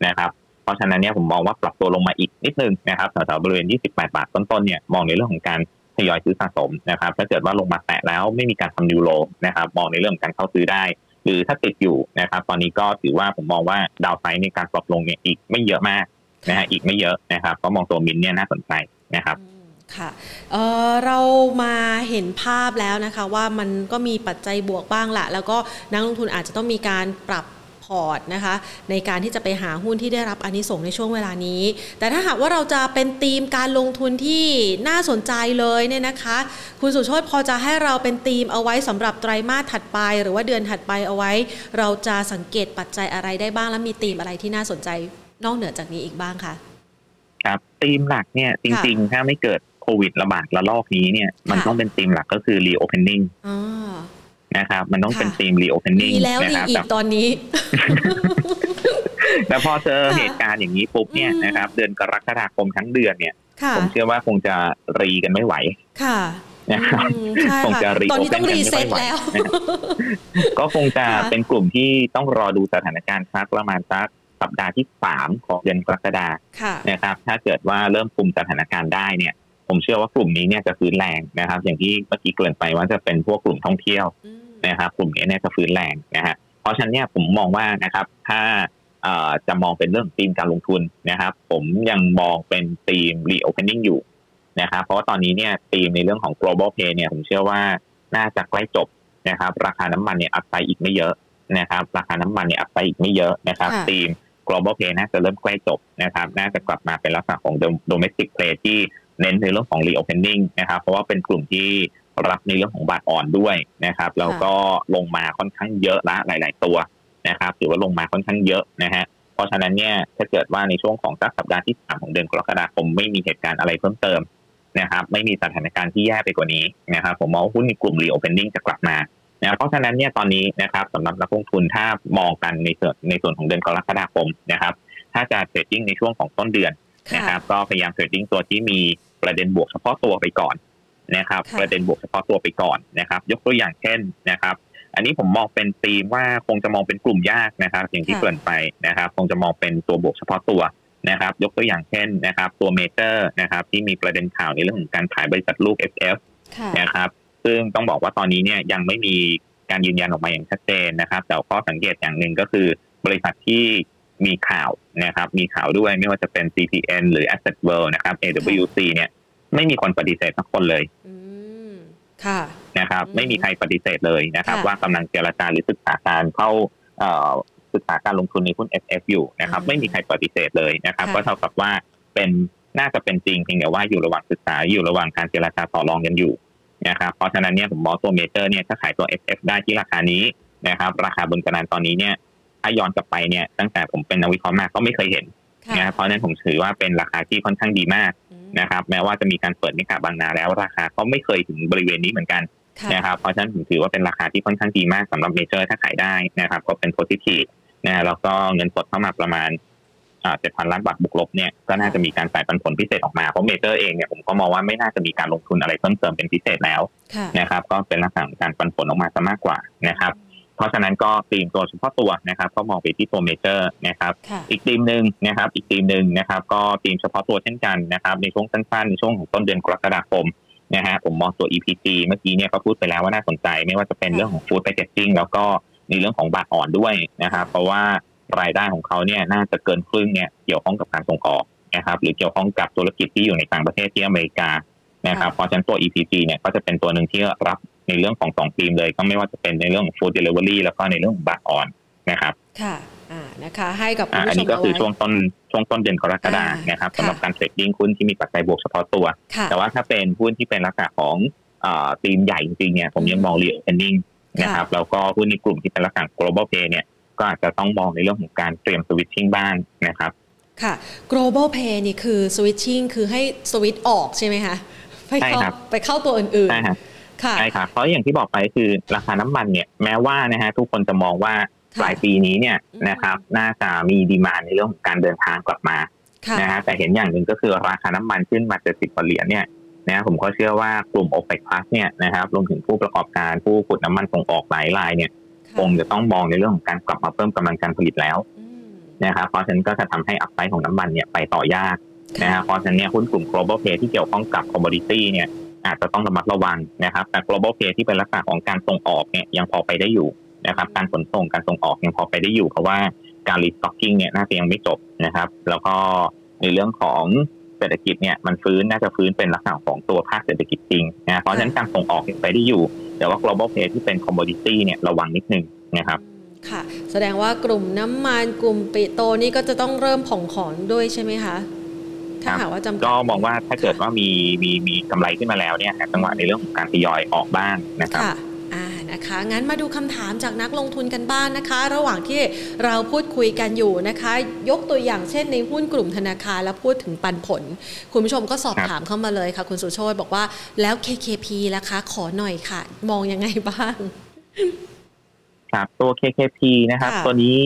นะครับ เพราะฉะนั้นเนี่ยผมมองว่าปรับตัวลงมาอีกนิดนึงนะครับแถวๆบริเวณ 28 บาทต้นๆเนี่ยมองในเรื่องของการทยอยซื้อสะสมนะครับ ถ้าเกิดว่าลงมาแตะแล้วไม่มีการทำนิวโลนะครับ มองในเรื่องของการเข้าซื้อได้ห รือถ้าติดอยู่นะครับ ตอนนี้ก็ถือว่าผมมองว่าดาวไซด์ในการปรับลงเนี่ยอีกไม่เยอะมากนะฮะอีกไม่เยอะนะครับก็มองตัวมินเนี่ยน่าสนใจนะครับค่ะเเรามาเห็นภาพแล้วนะคะว่ามันก็มีปัจจัยบวกบ้างละแล้วก็นักลงทุนอาจจะต้องมีการปรับ พอร์ตนะคะในการที่จะไปหาหุ้นที่ได้รับอนนิสงในช่วงเวลานี้ แต่ถ้าหากว่าเราจะเป็นธีมการลงทุนที่น่าสนใจเลยเนี่ยนะคะ คุณสุโชตพอจะให้เราเป็นธีมเอาไว้สำหรับไตรมาสถัดไป หรือว่าเดือนถัดไปเอาไว้ เราจะสังเกตปัจจัยอะไรได้บ้างและมีธีมอะไรที่น่าสนใจนอกเหนือจากนี้อีกบ้างคะครับธีมหลักเนี่ยจริง ๆ ถ้าไม่เกิดโควิดระบาดระลอกนี้เนี่ยมันต้องเป็นธีมหลักก็คือ reopening นะครับ มันต้องเป็นธีม reopening นะครับแต่ตอนนี้แต่พอเจอเหตุการณ์อย่างนี้ปุ๊บเนี่ยนะครับ เดือนกรกฎาคมทั้งเดือนเนี่ย ผมเชื่อว่าคงจะ re กันไม่ไหว ค่ะนะครับคงจะ re ตอนนี้ต้อง reset แล้วก็คงจะเป็นกลุ่มที่ต้องรอดูสถานการณ์สักประมาณสักสัปดาห์ที่สามของเดือนกรกฎานะครับ ถ้าเกิดว่าเริ่มคุมสถานการณ์ได้เนี่ย ผมเชื่อว่ากลุ่มนี้เนี่ยจะฟื้นแรงนะครับ อย่างที่เมื่อกี้เกริ่นไปว่าจะเป็นพวกกลุ่มท่องเที่ยว นะครับกลุ่มนี้เนี่ยจะฟื้นแรงนะฮะเพราะฉะนั้นเนี่ยผมมองว่านะครับถ้าจะมองเป็นเรื่องธีมการลงทุนนะครับ ผมยังมองเป็นธีม reopening อยู่นะครับเพราะว่าตอนนี้เนี่ยธีมในเรื่องของ global pay เนี่ยผมเชื่อว่าน่าจะใกล้จบนะครับ ราคาน้ำมันเนี่ยอัพไซด์อีกไม่เยอะนะครับ ราคาน้ำมันเนี่ยอัพไซด์อีกไม่เยอะนะครับธีม global pay น่าจะเริ่มใกล้จบนะครับ น่าจะกลับมาเป็นลักษณะของ domestic play ที่เน้นในเรื่องของ reopening นะครับ เพราะว่าเป็นกลุ่มที่ รับในเรื่องของบาทอ่อนด้วยนะครับแล้วก็ลงมาค่อนข้างเยอะละหลาย ๆ ตัวนะครับถือว่าลงมาค่อนข้างเยอะนะฮะเพราะฉะนั้นเนี่ยถ้าเกิดว่าในช่วงของสักสัปดาห์ที่สามของเดือนกรกฎาคมไม่มีเหตุการณ์อะไรเพิ่มเติมนะครับไม่มีสถานการณ์ที่แย่ไปกว่านี้นะครับผมมองว่าหุ้นในกลุ่ม reopening จะกลับมานะเพราะฉะนั้นเนี่ยตอนนี้นะครับสำหรับนักลงทุนถ้ามองกันในส่วนในส่วนของเดือนกรกฎาคมนะครับ ถ้าจะ trading ในช่วงของต้นเดือนนะครับ ก็พยายาม trading ตัวที่มีประเด็นบวกเฉพาะตัวไปก่อน นะครับประเด็นบวกเฉพาะตัวไปก่อนนะครับ ยกตัวอย่างเช่นนะครับ อันนี้ผมมองเป็นธีมว่าคงจะมองเป็นกลุ่มยากนะครับ อย่างที่เกริ่นไปนะครับ คงจะมองเป็นตัวบวกเฉพาะตัวนะครับ ยกตัวอย่างเช่นนะครับตัวเมเจอร์นะครับ ที่มีประเด็นข่าวในเรื่องของการขายบริษัทลูก SF นะครับซึ่งต้องบอกว่าตอนนี้เนี่ยยังไม่มีการยืนยันออกมาอย่างชัดเจนนะครับ แต่ข้อสังเกตอย่างหนึ่งก็คือบริษัทที่มีข่าวนะครับ มีข่าวด้วยไม่ว่าจะเป็น CPN หรือ Asset World นะครับ AWC เนี่ย ไม่มีคนปฏิเสธสักคนเลยค่ะนะครับ ไม่มีใครปฏิเสธเลยนะครับ ว่ากำลังเจรจาหรือศึกษาการเข้าศึกษาการลงทุนในหุ้น FF อยู่นะครับ ไม่มีใครปฏิเสธเลยนะครับ ก็เท่ากับว่าเป็นน่าจะเป็นจริงเพียงแต่ว่าอยู่ระหว่างศึกษาอยู่ระหว่างการเจรจาต่อรองกันอยู่นะครับเพราะฉะนั้นเนี่ยผมมองตัวเมเจอร์เนี่ยถ้าขายตัว FF ได้ที่ราคานี้นะครับ ราคาบนกระดานตอนนี้เนี่ยถ้าย้อนกลับไปเนี่ยตั้งแต่ผมเป็นนักวิเคราะห์มากก็ไม่เคยเห็นนะเพราะนั้นผมถือว่าเป็นราคาที่ค่อนข้างดีมาก นะครับ แม้ว่าจะมีการเปิดนิกาบางนาแล้วราคาก็ไม่เคยถึงบริเวณนี้เหมือนกันนะครับเพราะฉะนั้นผมถือว่าเป็นราคาที่ค่อนข้างดีมากสำหรับเมเจอร์ถ้าขายได้นะครับ ก็เป็นโพซิทีฟนะแล้วก็เงินสดเข้ามาประมาณเจ็ดพันล้านบาทบุกลบเนี่ยก็น่าจะมีการจ่ายปันผลพิเศษออกมาเพราะเมเจอร์เองเนี่ยผมก็มองว่าไม่น่าจะมีการลงทุนอะไรเพิ่มเติมเป็นพิเศษแล้วนะครับ ก็เป็นลักษณะการปันผลออกมาซะมากกว่านะครับ เพราะฉะนั้นก็ธีมตัวเฉพาะตัวนะครับก็มองไปที่ตัวเมเจอร์นะครับ อีกธีมหนึ่งนะครับอีกธีมหนึ่งนะครับ ก็ธีมเฉพาะตัวเช่นกันนะครับในช่วงสั้นๆในช่วงของต้นเดือนกรกฎาคมนะฮะผมมองตัว EPG เมื่อกี้เนี่ยก็พูดไปแล้วว่าน่าสนใจ ไม่ว่าจะเป็นเรื่องของ food packaging แล้วก็ในเรื่องของบาทอ่อนด้วยนะครับ เพราะว่ารายได้ของเขาเนี่ยน่าจะเกินครึ่งเนี่ยเกี่ยวข้องกับการส่งออกนะครับหรือเกี่ยวข้องกับธุรกิจที่อยู่ในต่างประเทศที่อเมริกานะครับเพราะฉะนั้นตัว EPG เนี่ยก็จะเป็นตัวหนึ่งที่รับ ในเรื่องของสองธีมเลย ก็ไม่ว่าจะเป็นในเรื่องของ food delivery แล้วก็ในเรื่องของบาทอ่อนนะครับ ค่ะอ่านะคะ ให้กับอันนี้ก็คือช่วงต้นช่วงต้นเดือนกรกฎานะครับสำหรับการ trading หุ้นที่มีปัจจัยบวกเฉพาะตัว แต่ว่าถ้าเป็นหุ้นที่เป็นลักษณะของธีมใหญ่จริงๆเนี่ยผมยังมอง reopening นะครับแล้วก็หุ้นในกลุ่มที่เป็นลักษณะ global play เนี่ยก็อาจจะต้องมองในเรื่องของการเตรียม switching บ้างนะครับ ค่ะ global pay นี่คือสวิตชิ่งคือให้สวิตออกใช่ไหมคะไปเข้าไปเข้าตัวอื่นๆ ใช่ครับใช่ครับเพราะอย่างที่บอกไปคือราคาน้ำมันเนี่ยแม้ว่านะฮะทุกคนจะมองว่าปลายปีนี้เนี่ยนะครับน่าจะมีดีมาในเรื่องของการเดินทางกลับมานะฮะแต่เห็นอย่างหนึ่งก็คือราคาน้ำมันขึ้นมาเจ็ดสิบกว่าเหรียญเนี่ยนะผมก็เชื่อว่ากลุ่ม OPEC Plus เนี่ยนะครับรวมถึงผู้ประกอบการผู้ขุดน้ำมันส่งออกหลายรายเนี่ยคงจะต้องมองในเรื่องของการกลับมาเพิ่มกำลังการผลิตแล้วนะครับเพราะฉะนั้นก็จะทำให้อัพไซด์ของน้ำมันเนี่ยไปต่อยากนะครับเพราะฉะนั้นเนี่ยหุ้นกลุ่ม global pay ที่เกี่ยวข้องกับ commodity เนี่ย อาจจะต้องระมัดระวังนะครับ แต่ global pay ที่เป็นลักษณะของการส่งออกเนี่ยยังพอไปได้อยู่นะครับ การขนส่งการส่งออกยังพอไปได้อยู่เพราะว่าการ restocking เนี่ยน่าจะยังไม่จบนะครับ แล้วก็ในเรื่องของเศรษฐกิจเนี่ยมันฟื้นน่าจะฟื้นเป็นลักษณะของตัวภาคเศรษฐกิจจริงนะเพราะฉะนั้นการส่งออกยังไปได้อยู่ แต่ว่า global pay ที่เป็น commodity เนี่ยระวังนิดนึงนะครับค่ะ แสดงว่ากลุ่มน้ำมันกลุ่มปิโตนี่ก็จะต้องเริ่มผ่องขอนด้วยใช่ไหมคะ ถ้าหากว่าจำก็มองว่าถ้าเกิดว่ามีมีมีกำไรขึ้นมาแล้วเนี่ยจังหวะในเรื่องของการทยอยออกบ้างนะครับอ่านะคะงั้นมาดูคำถามจากนักลงทุนกันบ้างนะคะ ระหว่างที่เราพูดคุยกันอยู่นะคะ ยกตัวอย่างเช่นในหุ้นกลุ่มธนาคารแล้วพูดถึงปันผล คุณผู้ชมก็สอบถามเข้ามาเลยค่ะ คุณสุโชตบอกว่าแล้ว KKP ล่ะคะ ขอหน่อยค่ะ มองยังไงบ้าง ครับตัว KKP นะครับ ตัวนี้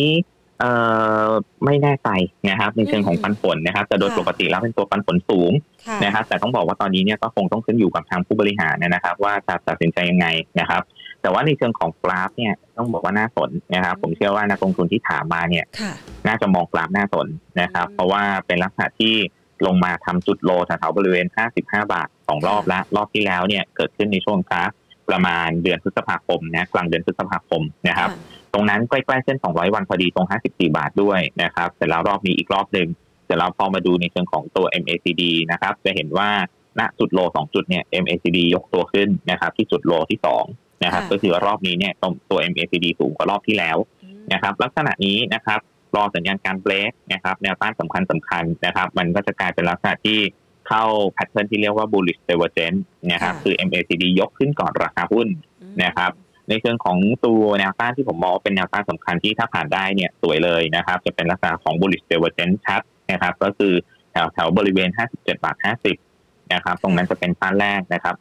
เอ่อไม่แน่ใจนะครับ ในเชิงของปันผลนะครับ แต่โดยปกติแล้วเป็นตัวปันผลสูงนะครับ แต่ต้องบอกว่าตอนนี้เนี่ยก็คงต้องขึ้นอยู่กับทางผู้บริหารนะครับ ว่าจะตัดสินใจยังไงนะครับ แต่ว่าในเชิงของกราฟเนี่ยต้องบอกว่าน่าสนนะครับ ผมเชื่อว่านักลงทุนที่ถามมาเนี่ย น่าจะมองกราฟน่าสนนะครับ เพราะว่าเป็นลักษณะที่ลงมาทำจุดโลแถวๆบริเวณ 55 บาทสองรอบแล้วรอบที่แล้วเนี่ยเกิดขึ้นในช่วงกราฟประมาณเดือนพฤษภาคมนะกลางเดือนพฤษภาคมนะครับ ตรงนั้นใกล้ๆเส้น 200 วันพอดีตรง 54 บาทด้วยนะครับเสร็จแล้วรอบนี้อีกรอบหนึ่งเสร็จแล้วพอมาดูในเชิงของตัว MACD นะครับจะเห็นว่าณจุดโลสองจุดเนี่ย MACD ยกตัวขึ้นนะครับที่จุดโลที่สองนะครับค่ะก็คือรอบนี้เนี่ยตรงตัว MACD สูงกว่ารอบที่แล้วอืมนะครับลักษณะนี้นะครับรอสัญญาณการเบรกนะครับแนวต้านสำคัญสำคัญนะครับ มันก็จะกลายเป็นลักษณะที่เข้าแพทเทิร์นที่เรียกว่า bullish divergence นะครับค่ะคือ MACD ยกขึ้นก่อนราคาหุ้นอืมนะครับ ในเชิงของตัวแนวต้านที่ผมมองเป็นแนวต้านสำคัญที่ถ้าผ่านได้เนี่ยสวยเลยนะครับ จะเป็นลักษณะของ bullish divergence ชัดนะครับ ก็คือแถวแถวบริเวณ 57บาท50 นะครับ ตรงนั้นจะเป็นต้านแรกนะครับ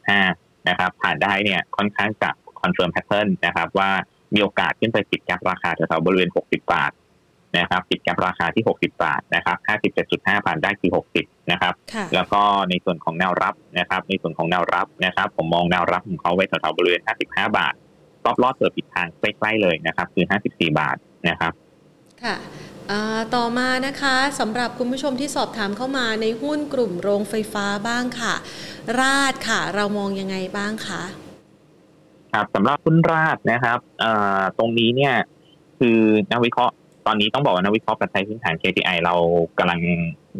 57.5 นะครับ ผ่านได้เนี่ยค่อนข้างจะconfirm pattern นะครับว่ามีโอกาสขึ้นไปปิด gap ราคาแถวบริเวณ 60 บาท นะครับปิด gap ราคาที่ 60 บาทนะครับ57.5ผ่านได้คือ 60 นะครับค่ะแล้วก็ในส่วนของแนวรับนะครับ ในส่วนของแนวรับนะครับ ผมมองแนวรับของเขาไว้แถวๆบริเวณ 55 บาทรอบรอบเปิดปิดทางใกล้ๆเลยนะครับ คือ 54 บาทนะครับ ค่ะอ่าต่อมานะคะสำหรับคุณผู้ชมที่สอบถามเข้ามาในหุ้นกลุ่มโรงไฟฟ้าบ้างค่ะ ราดค่ะ เรามองยังไงบ้างคะครับสำหรับหุ้นราดนะครับเอ่อตรงนี้เนี่ยคือนักวิเคราะห์ต อนนี้ต้องบอกว่านักวิเคราะห์ปัจจัยพื้นฐาน KPI เรากำลัง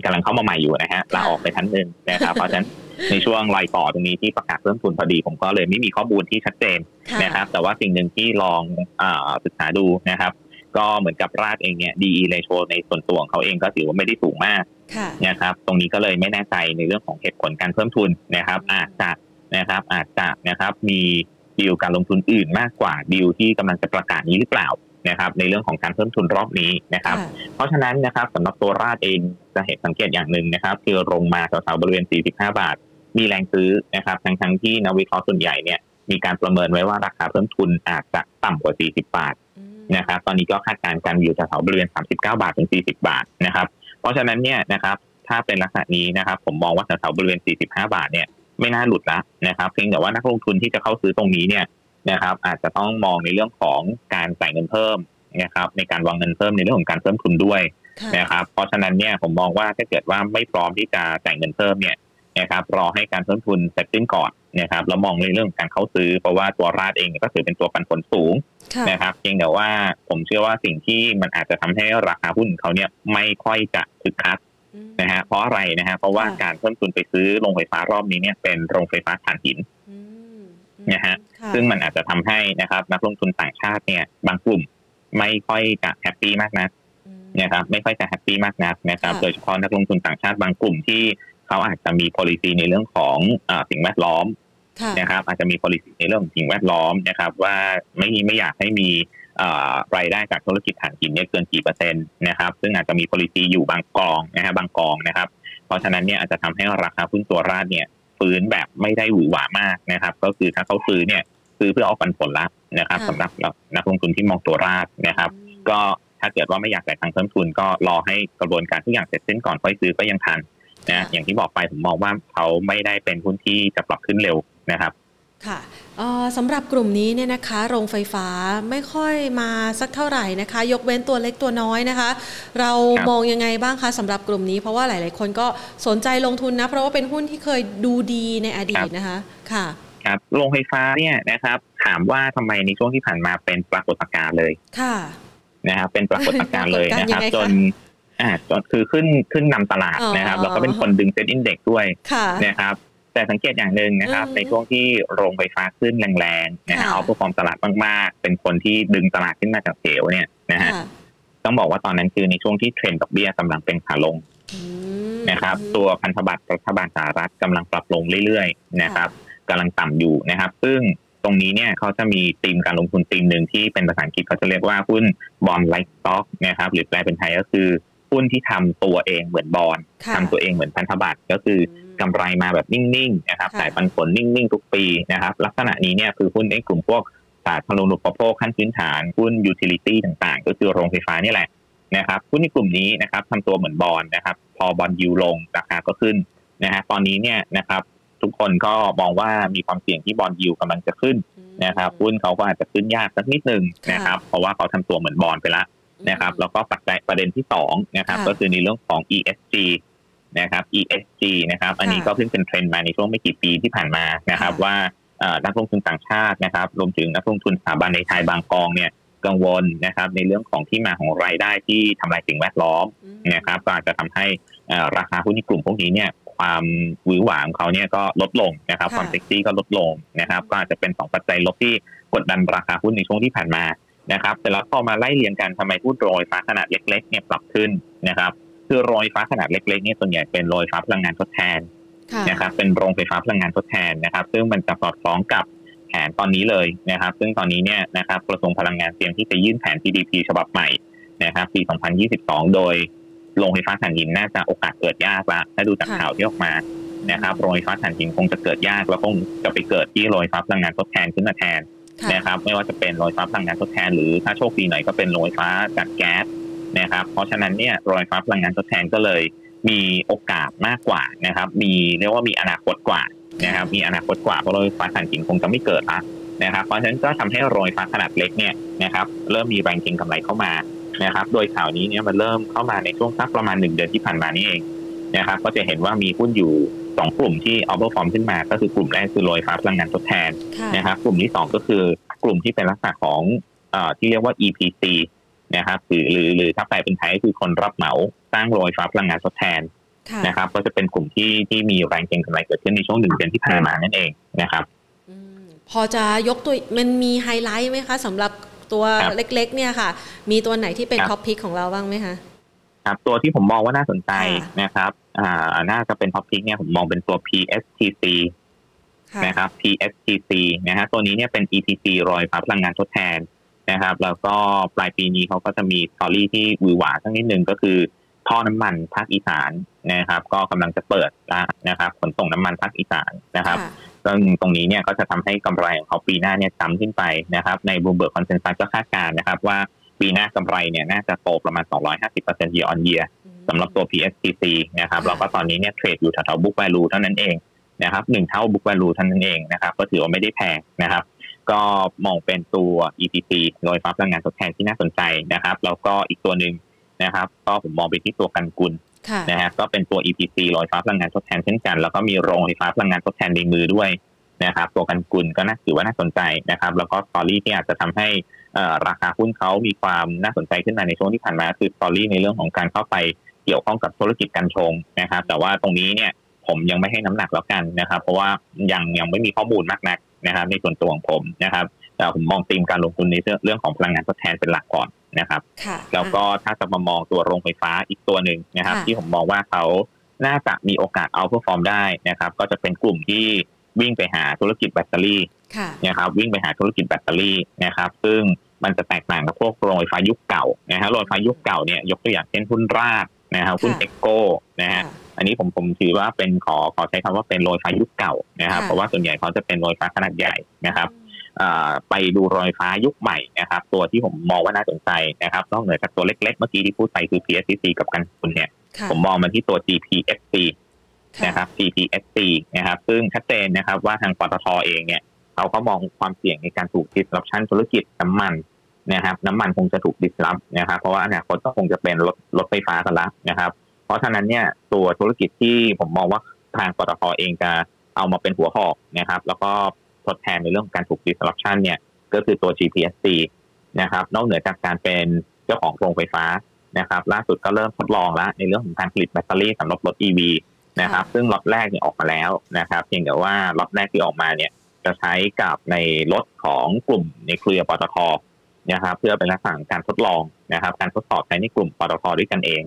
กำลังเข้ามาใหม่อยู่นะฮะลาออกไปทันหนึ่งนะครับเพราะฉะนั้นในช่วงรายต่อตรงนี้ที่ประกาศเพิ่มทุนพอดี ผมก็เลยไม่มีข้อมูลที่ชัดเจนค่ะนะครับ แต่ว่าสิ่งหนึ่งที่ลองอาศึกษาดูนะครับ ก็เหมือนกับราดเองเนี่ย DE ratio ในส่วนตัวของเขาเองก็ถือว่าไม่ได้สูงมากค่ะนะครับ ตรงนี้ก็เลยไม่แน่ใจในเรื่องของเหตุผลการเพิ่มทุนนะครับ อาจจะนะครับอาจจะนะครับมีดีลการลงทุนอื่นมากกว่าดีลที่กำลังจะประกาศนี้หรือเปล่า นะครับในเรื่องของการเพิ่มทุนรอบนี้นะครับค่ะเพราะฉะนั้นนะครับสำหรับตัวราดเองจะเห็นสังเกตอย่างหนึ่งนะครับ คือลงมาแถวๆบริเวณ 45 บาท มีแรงซื้อนะครับทั้งทั้งๆที่นักวิเคราะห์ส่วนใหญ่เนี่ยมีการประเมินไว้ว่าราคาเพิ่มทุนอาจจะต่ำกว่า 40 บาทอืมนะครับ ตอนนี้ก็คาดการณ์กันอยู่แถวๆบริเวณ 39 บาทถึง 40 บาทนะครับ เพราะฉะนั้นเนี่ยนะครับถ้าเป็นลักษณะนี้นะครับ ผมมองว่าแถวๆบริเวณ 45 บาทเนี่ยไม่น่าหลุดละนะครับเพียงแต่ว่านักลงทุนที่จะเข้าซื้อตรงนี้เนี่ย นะครับ อาจจะต้องมองในเรื่องของการจ่ายเงินเพิ่มนะครับ ในการวางเงินเพิ่มในเรื่องของการเพิ่มทุนด้วยค่ะนะครับ เพราะฉะนั้นเนี่ยผมมองว่าถ้าเกิดว่าไม่พร้อมที่จะจ่ายเงินเพิ่มเนี่ยนะครับรอให้การเพิ่มทุนเสร็จสิ้นก่อนนะครับแล้วมองในเรื่องของการเข้าซื้อเพราะว่าตัวราดเองก็ถือเป็นตัวปันผลสูงค่ะนะครับเพียงแต่ว่าผมเชื่อว่าสิ่งที่มันอาจจะทำให้ราคาหุ้นของเขาเนี่ยไม่ค่อยจะคึกคักอืมนะฮะเพราะอะไรนะฮะเพราะว่าค่ะการเพิ่มทุนไปซื้อโรงไฟฟ้ารอบนี้เนี่ยเป็นโรงไฟฟ้าถ่านหินอืม นะฮะค่ซึ่งมันอาจจะทำให้นะครับนักลงทุนต่างชาติเนี่ยบางกลุ่มไม่ค่อยจะ happy มากนักอืมนะครับไม่ค่อยจะ happy มากนักนะครับค่ะโดยเฉพาะนักลงทุนต่างชาติบางกลุ่มที่เขาอาจจะมี policy ในเรื่องของอาสิ่งแวดล้อมค่ะนะครับอาจจะมี policy ในเรื่องของสิ่งแวดล้อมนะครับ ว่าไม่ไม่อยากให้มีเอ่อรายได้จากธุรกิจถ่านหินเนี่ยเกินกี่เปอร์เซ็นต์นะครับซึ่งอาจจะมี policy อยู่บางกองนะฮะบางกองนะครับ เพราะฉะนั้นเนี่ยอาจจะทำให้ราคาหุ้นตัวราดเนี่ย ฟื้นแบบไม่ได้หวือหวามากนะครับ ก็คือถ้าเขาซื้อเนี่ยซื้อเพื่อเอาปันผลละนะครับค่ะสำหรับนักลงทุนที่มองตัวราดนะครับอืมก็ถ้าเกิดว่าไม่อยากจ่ายทางเพิ่มทุนก็รอให้กระบวนการทุกอย่างเสร็จสิ้นก่อนค่อยซื้อก็ยังทันนะอย่างที่บอกไปผมมองว่าเขาไม่ได้เป็นหุ้นที่จะปรับขึ้นเร็วนะครับ ค่ะเอ่อสำหรับกลุ่มนี้เนี่ยนะคะ โรงไฟฟ้าไม่ค่อยมาสักเท่าไหร่นะคะ ยกเว้นตัวเล็กตัวน้อยนะคะ เราครับมองยังไงบ้างคะสำหรับกลุ่มนี้เพราะว่าหลาย ๆ คนก็สนใจลงทุนนะ เพราะว่าเป็นหุ้นที่เคยดูดีในอดีตนะคะค่ะครับโรงไฟฟ้าเนี่ยนะครับ ถามว่าทำไมในช่วงที่ผ่านมาเป็นปรากฏการณ์เลยค่ะนะครับเป็นปรากฏการณ์เลยนะครับปรากฏการณ์ยังไงคะจนอ่าจนคือขึ้นขึ้นนำตลาดอ๋อนะครับ แล้วก็เป็นคนดึง SET Index ด้วยค่ะนะครับ แต่สังเกตอย่างหนึ่งนะครับอืมในช่วงที่โรงไฟฟ้าขึ้นแรงๆนะฮะค่ะ outperform ตลาดมากๆ เป็นคนที่ดึงตลาดขึ้นมาจากเหวเนี่ยนะฮะค่ะต้องบอกว่าตอนนั้นคือในช่วงที่เทรนด์ดอกเบี้ยกำลังเป็นขาลงอืมนะครับ ตัวพันธบัตรรัฐบาลสหรัฐกำลังปรับลงเรื่อยๆนะครับกำลังต่ำอยู่นะครับ ซึ่งตรงนี้เนี่ยเขาจะมีธีมการลงทุนธีมหนึ่งที่เป็นภาษาอังกฤษเขาจะเรียกว่าหุ้นbond-like stock นะครับ หรือแปลเป็นไทยก็คือหุ้นที่ทำตัวเองเหมือนบอลค่ะทำตัวเองเหมือนพันธบัตรก็คือม กำไรมาแบบนิ่งๆนะครับค่ะจ่ายปันผลนิ่งๆ ทุกปีนะครับ ลักษณะนี้เนี่ยคือหุ้นในกลุ่มพวกสาธารณูปโภคขั้นพื้นฐานหุ้น utility ต่างๆ ก็คือโรงไฟฟ้านี่แหละนะครับหุ้นในกลุ่มนี้นะครับทำตัวเหมือนบอลนะครับ พอ bond yield ลงราคาก็ขึ้นนะฮะตอนนี้เนี่ยนะครับทุกคนก็มองว่ามีความเสี่ยงที่ bond yield กำลังจะขึ้นนะครับหุ้นเขาก็อาจจะขึ้นยากสักนิดหนึ่งนะครับ เพราะว่าเขาทำตัวเหมือนบอลไปละนะครับ แล้วก็ปัจจัยประเด็นที่สองนะครับค่ะก็คือในเรื่องของ ESG นะครับ ESG นะครับ อันนี้ค่ะก็เพิ่งเป็นเทรนด์มาในช่วงไม่กี่ปีที่ผ่านมานะครับค่ะว่าเอ่อนักลงทุนต่างชาตินะครับ รวมถึงนักลงทุนสถาบันในไทยบางกองเนี่ยกังวลนะครับ ในเรื่องของที่มาของรายได้ที่ทำลายสิ่งแวดล้อมอืมนะครับ ก็อาจจะทำให้เอ่อราคาหุ้นในกลุ่มพวกนี้เนี่ยคความหวือหวาของเขาเนี่ยก็ลดลงนะครับ ความเซ็กซี่ก็ลดลงนะครับ ก็อาจจะเป็นสองปัจจัยลบที่กดดันราคาหุ้นในช่วงที่ผ่านมานะครับแต่แล้วพอมาไล่เรียงกันทำไมหุ้นโรยฟ้าขนาดเล็กๆเนี่ยปรับขึ้นนะครับ คือโรยฟ้าขนาดเล็กๆเนี่ยส่วนใหญ่เป็นโรยฟ้าพลังงานทดแทนนะครับเป็นโรงไฟฟ้าพลังงานทดแทนนะครับ ซึ่งมันจะสอดคล้องกับแผนตอนนี้เลยนะครับ ซึ่งตอนนี้เนี่ยนะครับกระทรวงพลังงานเตรียมที่จะยื่นแผน GDP ฉบับใหม่นะครับปี 2022 โดยโรงไฟฟ้าถ่านหินน่าจะโอกาสเกิดยากละถ้าดูจากข่าวที่ออกมานะครับโรงไฟฟ้าถ่านหินคงจะเกิดยากแล้วคงจะไปเกิดที่โรงไฟฟ้าพลังงานทดแทนขึ้นมาแทนนะครับไม่ว่าจะเป็นโรงไฟฟ้าพลังงานทดแทนหรือถ้าโชคดีหน่อยก็เป็นโรงไฟฟ้าจากแก๊ส นะครับ เพราะฉะนั้นเนี่ยโรงไฟฟ้าพลังงานทดแทนก็เลย มีโอกาสมากกว่านะครับ มีเรียกว่ามีอนาคตกว่านะครับ มีอนาคตกว่าเพราะโรงไฟฟ้าถ่านหินคงจะไม่เกิดละนะครับ เพราะฉะนั้นก็ทำให้โรงไฟฟ้าขนาดเล็กเนี่ยนะครับเริ่มมีแรงเก็งกำไรเข้ามานะครับ โดยข่าวนี้เนี่ยมันเริ่มเข้ามาในช่วงสักประมาณหนึ่งเดือนที่ผ่านมานี่เองนะครับ ก็จะเห็นว่ามีหุ้นอยู่สองกลุ่มที่ outperform ขึ้นมา ก็คือกลุ่มแรกคือโรงไฟฟ้าพลังงานทดแทนนะครับ กลุ่มที่สองก็คือกลุ่มที่เป็นลักษณะของอที่เรียกว่า EPC นะครับหรือหรือหรือถ้าแปลเป็นไทยก็คือคนรับเหมาสร้างโรงไฟฟ้าพลังงานทดแทนนะครับ ก็จะเป็นกลุ่มที่ที่มีแรงเก็งกำไรเกิดขึ้นในช่วงหนึ่งเดือนที่ผ่านมานั่นเองนะครับพอจะยกตัวมันมีไฮไลท์ไหมคะสำหรับตัวเล็กๆ เนี่ยค่ะ มีตัวไหนที่เป็น top pick ของเราบ้างไหมคะครับตัวที่ผมมองว่าน่าสนใจนะครับอ่าน่าจะเป็น top pick เนี่ยผมมองเป็นตัว PSTC นะครับ PSTC นะฮะตัวนี้เนี่ยเป็น ETC รอยฟ้าพลังงานทดแทน นะครับ แล้วก็ปลายปีนี้เขาก็จะมี story ที่หวือหวาสักนิดนึงก็คือท่อน้ำมันภาคอีสานนะครับ ก็กำลังจะเปิดนะครับขนส่งน้ำมันภาคอีสานนะครับซึ่งตรงนี้เนี่ยก็จะทำให้กำไรของเขาปีหน้าเนี่ย jump ขึ้นไปนะครับ ใน Bloomberg consensus ก็คาดการณ์นะครับ ว่าปีหน้ากำไรเนี่ยน่าจะโตประมาณ 250% year on year สำหรับตัว PSTC นะครับแล้วก็ตอนนี้เนี่ยเทรดอยู่แถวๆ book value เท่านั้นเองนะครับหนึ่งเท่า book value เท่านั้นเองนะครับ ก็ถือว่าไม่ได้แพงนะครับ ก็มองเป็นตัว EPC โดยฟ้าพลังงานทดแทนที่น่าสนใจนะครับ แล้วก็อีกตัวหนึ่งนะครับ ก็ผมมองไปที่ตัวกันกุลนะฮะก็เป็นตัว EPC ลอยฟ้าพลังงานทดแทนเช่นกัน แล้วก็มีโรงไฟฟ้าพลังงานทดแทนในมือด้วยนะครับ ตัวกันกุลก็น่าถือว่าน่าสนใจนะครับ แล้วก็สตอรี่ที่อาจจะทำให้ราคาหุ้นเขามีความน่าสนใจขึ้นมาในช่วงที่ผ่านมาคือสตอรี่ในเรื่องของการเข้าไปเกี่ยวข้องกับธุรกิจการชงนะครับ แต่ว่าตรงนี้เนี่ยผมยังไม่ให้น้ำหนักแล้วกันนะครับ เพราะว่ายังยังไม่มีข้อมูลมากนัก นะครับในส่วนตัวของผมนะครับ แต่ผมมองธีมการลงทุนในเรื่องของพลังงานทดแทนเป็นหลักก่อนนะครับแล้วก็ถ้าจะมามองตัวโรงไฟฟ้าอีกตัวหนึ่งนะครับ ที่ผมมองว่าเขาน่าจะมีโอกาส outperform ได้นะครับ ก็จะเป็นกลุ่มที่วิ่งไปหาธุรกิจแบตเตอรี่นะครับวิ่งไปหาธุรกิจแบตเตอรี่นะครับ ซึ่งมันจะแตกต่างกับพวกโรงไฟฟ้ายุคเก่านะฮะโรงไฟฟ้ายุคเก่าเนี่ยยกตัวอย่างเช่นหุ้นราชนะครับหุ้น EGCO นะฮะ อันนี้ผมผมถือว่าเป็นขอขอใช้คำว่าเป็นโรงไฟฟ้ายุคเก่านะครับเพราะว่าส่วนใหญ่เขาจะเป็นโรงไฟฟ้าขนาดใหญ่นะครับไปดูโรงไฟฟ้ายุคใหม่นะครับ ตัวที่ผมมองว่าน่าสนใจนะครับนอกเหนือจากตัวเล็กๆ เมื่อกี้ที่พูดไปคือ PSCC กับกันคุณเนี่ย ผมมองมาที่ตัว GPSC นะครับ GPSC นะครับ ซึ่งชัดเจนนะครับว่าทางปตทเองเนี่ยเขาก็มองความเสี่ยงในการถูก disruption ธุรกิจน้ำมันนะครับ น้ำมันคงจะถูก disrupt นะครับ เพราะว่าอนาคตก็คงจะเป็นรถรถไฟฟ้ากันละนะครับ เพราะฉะนั้นเนี่ยตัวธุรกิจที่ผมมองว่าทางปตทเองจะเอามาเป็นหัวหอกนะครับ แล้วก็ทดแทนในเรื่องของการถูก disruption เนี่ยก็คือตัว GPSC นะครับ นอกเหนือจากการเป็นเจ้าของโรงไฟฟ้านะครับ ล่าสุดก็เริ่มทดลองแล้วในเรื่องของการผลิตแบตเตอรี่สำหรับรถ EV นะครับ ซึ่งล็อตแรกเนี่ยออกมาแล้วนะครับ เพียงแต่ว่าล็อตแรกที่ออกมาเนี่ยจะใช้กับในรถของกลุ่มในเครือปตทนะครับ เพื่อเป็นลักษณะการทดลองนะครับ การทดสอบใช้ในกลุ่มปตทด้วยกันเอง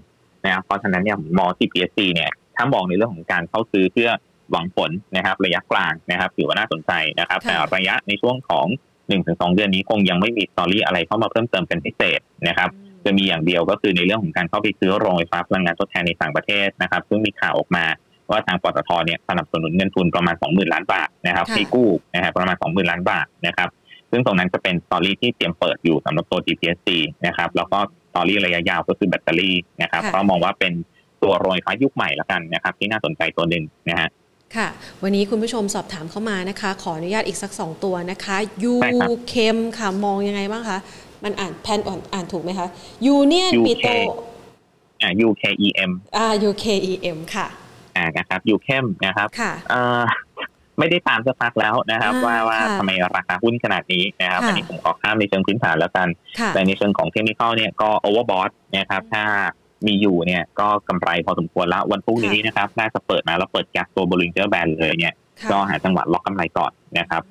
นะครับเพราะฉะนั้นเนี่ยมอง GPSC เนี่ยถ้ามองในเรื่องของการเข้าซื้อเพื่อหวังผลนะครับ ระยะกลางนะครับถือว่าน่าสนใจนะครับ แต่ระยะในช่วงของหนึ่งถึงสองเดือนนี้คงยังไม่มีสตอรี่อะไรเข้ามาเพิ่มเติมเป็นพิเศษนะครับจะมีอย่างเดียวก็คือในเรื่องของการเข้าไปซื้อโรงไฟฟ้าพลังงานทดแทนในต่างประเทศนะครับ ซึ่งมีข่าวออกมาว่าทางปตทเนี่ยสนับสนุนเงินทุนประมาณ 20,000 ล้านบาทนะครับที่กู้นะครับประมาณ 20,000 ล้านบาทนะครับ ซึ่งตรงนั้นจะเป็น story ที่เตรียมเปิดอยู่สำหรับตัว GPSC นะครับแล้วก็ story ระยะยาวก็คือแบตเตอรี่นะครับก็มองว่าเป็นตัวโรงไฟฟ้ายุคใหม่ละกันนะครับที่น่าสนใจตัวหนึ่งนะฮะค่ะ วันนี้คุณผู้ชมสอบถามเข้ามานะคะ ขออนุญาตอีกสักสองตัวนะคะ UKEM ค่ะมองยังไงบ้างคะมันอ่านแพนอ่านอ่านถูกไหมคะ Union Petroอ่า UKEM อ่า UKEM ค่ะอ่านะครับ UKEM นะครับค่ะเอ่อ ไม่ได้ตามสักพักแล้วนะครับ ว่าว่าทำไมราคาหุ้นขนาดนี้นะครับอันนี้ผมขอข้ามในเชิงพื้นฐานแล้วกัน แต่ในเชิงของเทคนิคเนี่ยก็ overbought นะครับถ้ามีอยู่เนี่ยก็กำไรพอสมควรแล้ววันพรุ่งนี้นะครับน่าจะเปิดมาแล้วเปิด gap ตัว Bollinger Band เลยเนี่ยก็หาจังหวะล็อกกำไรก่อนนะครับ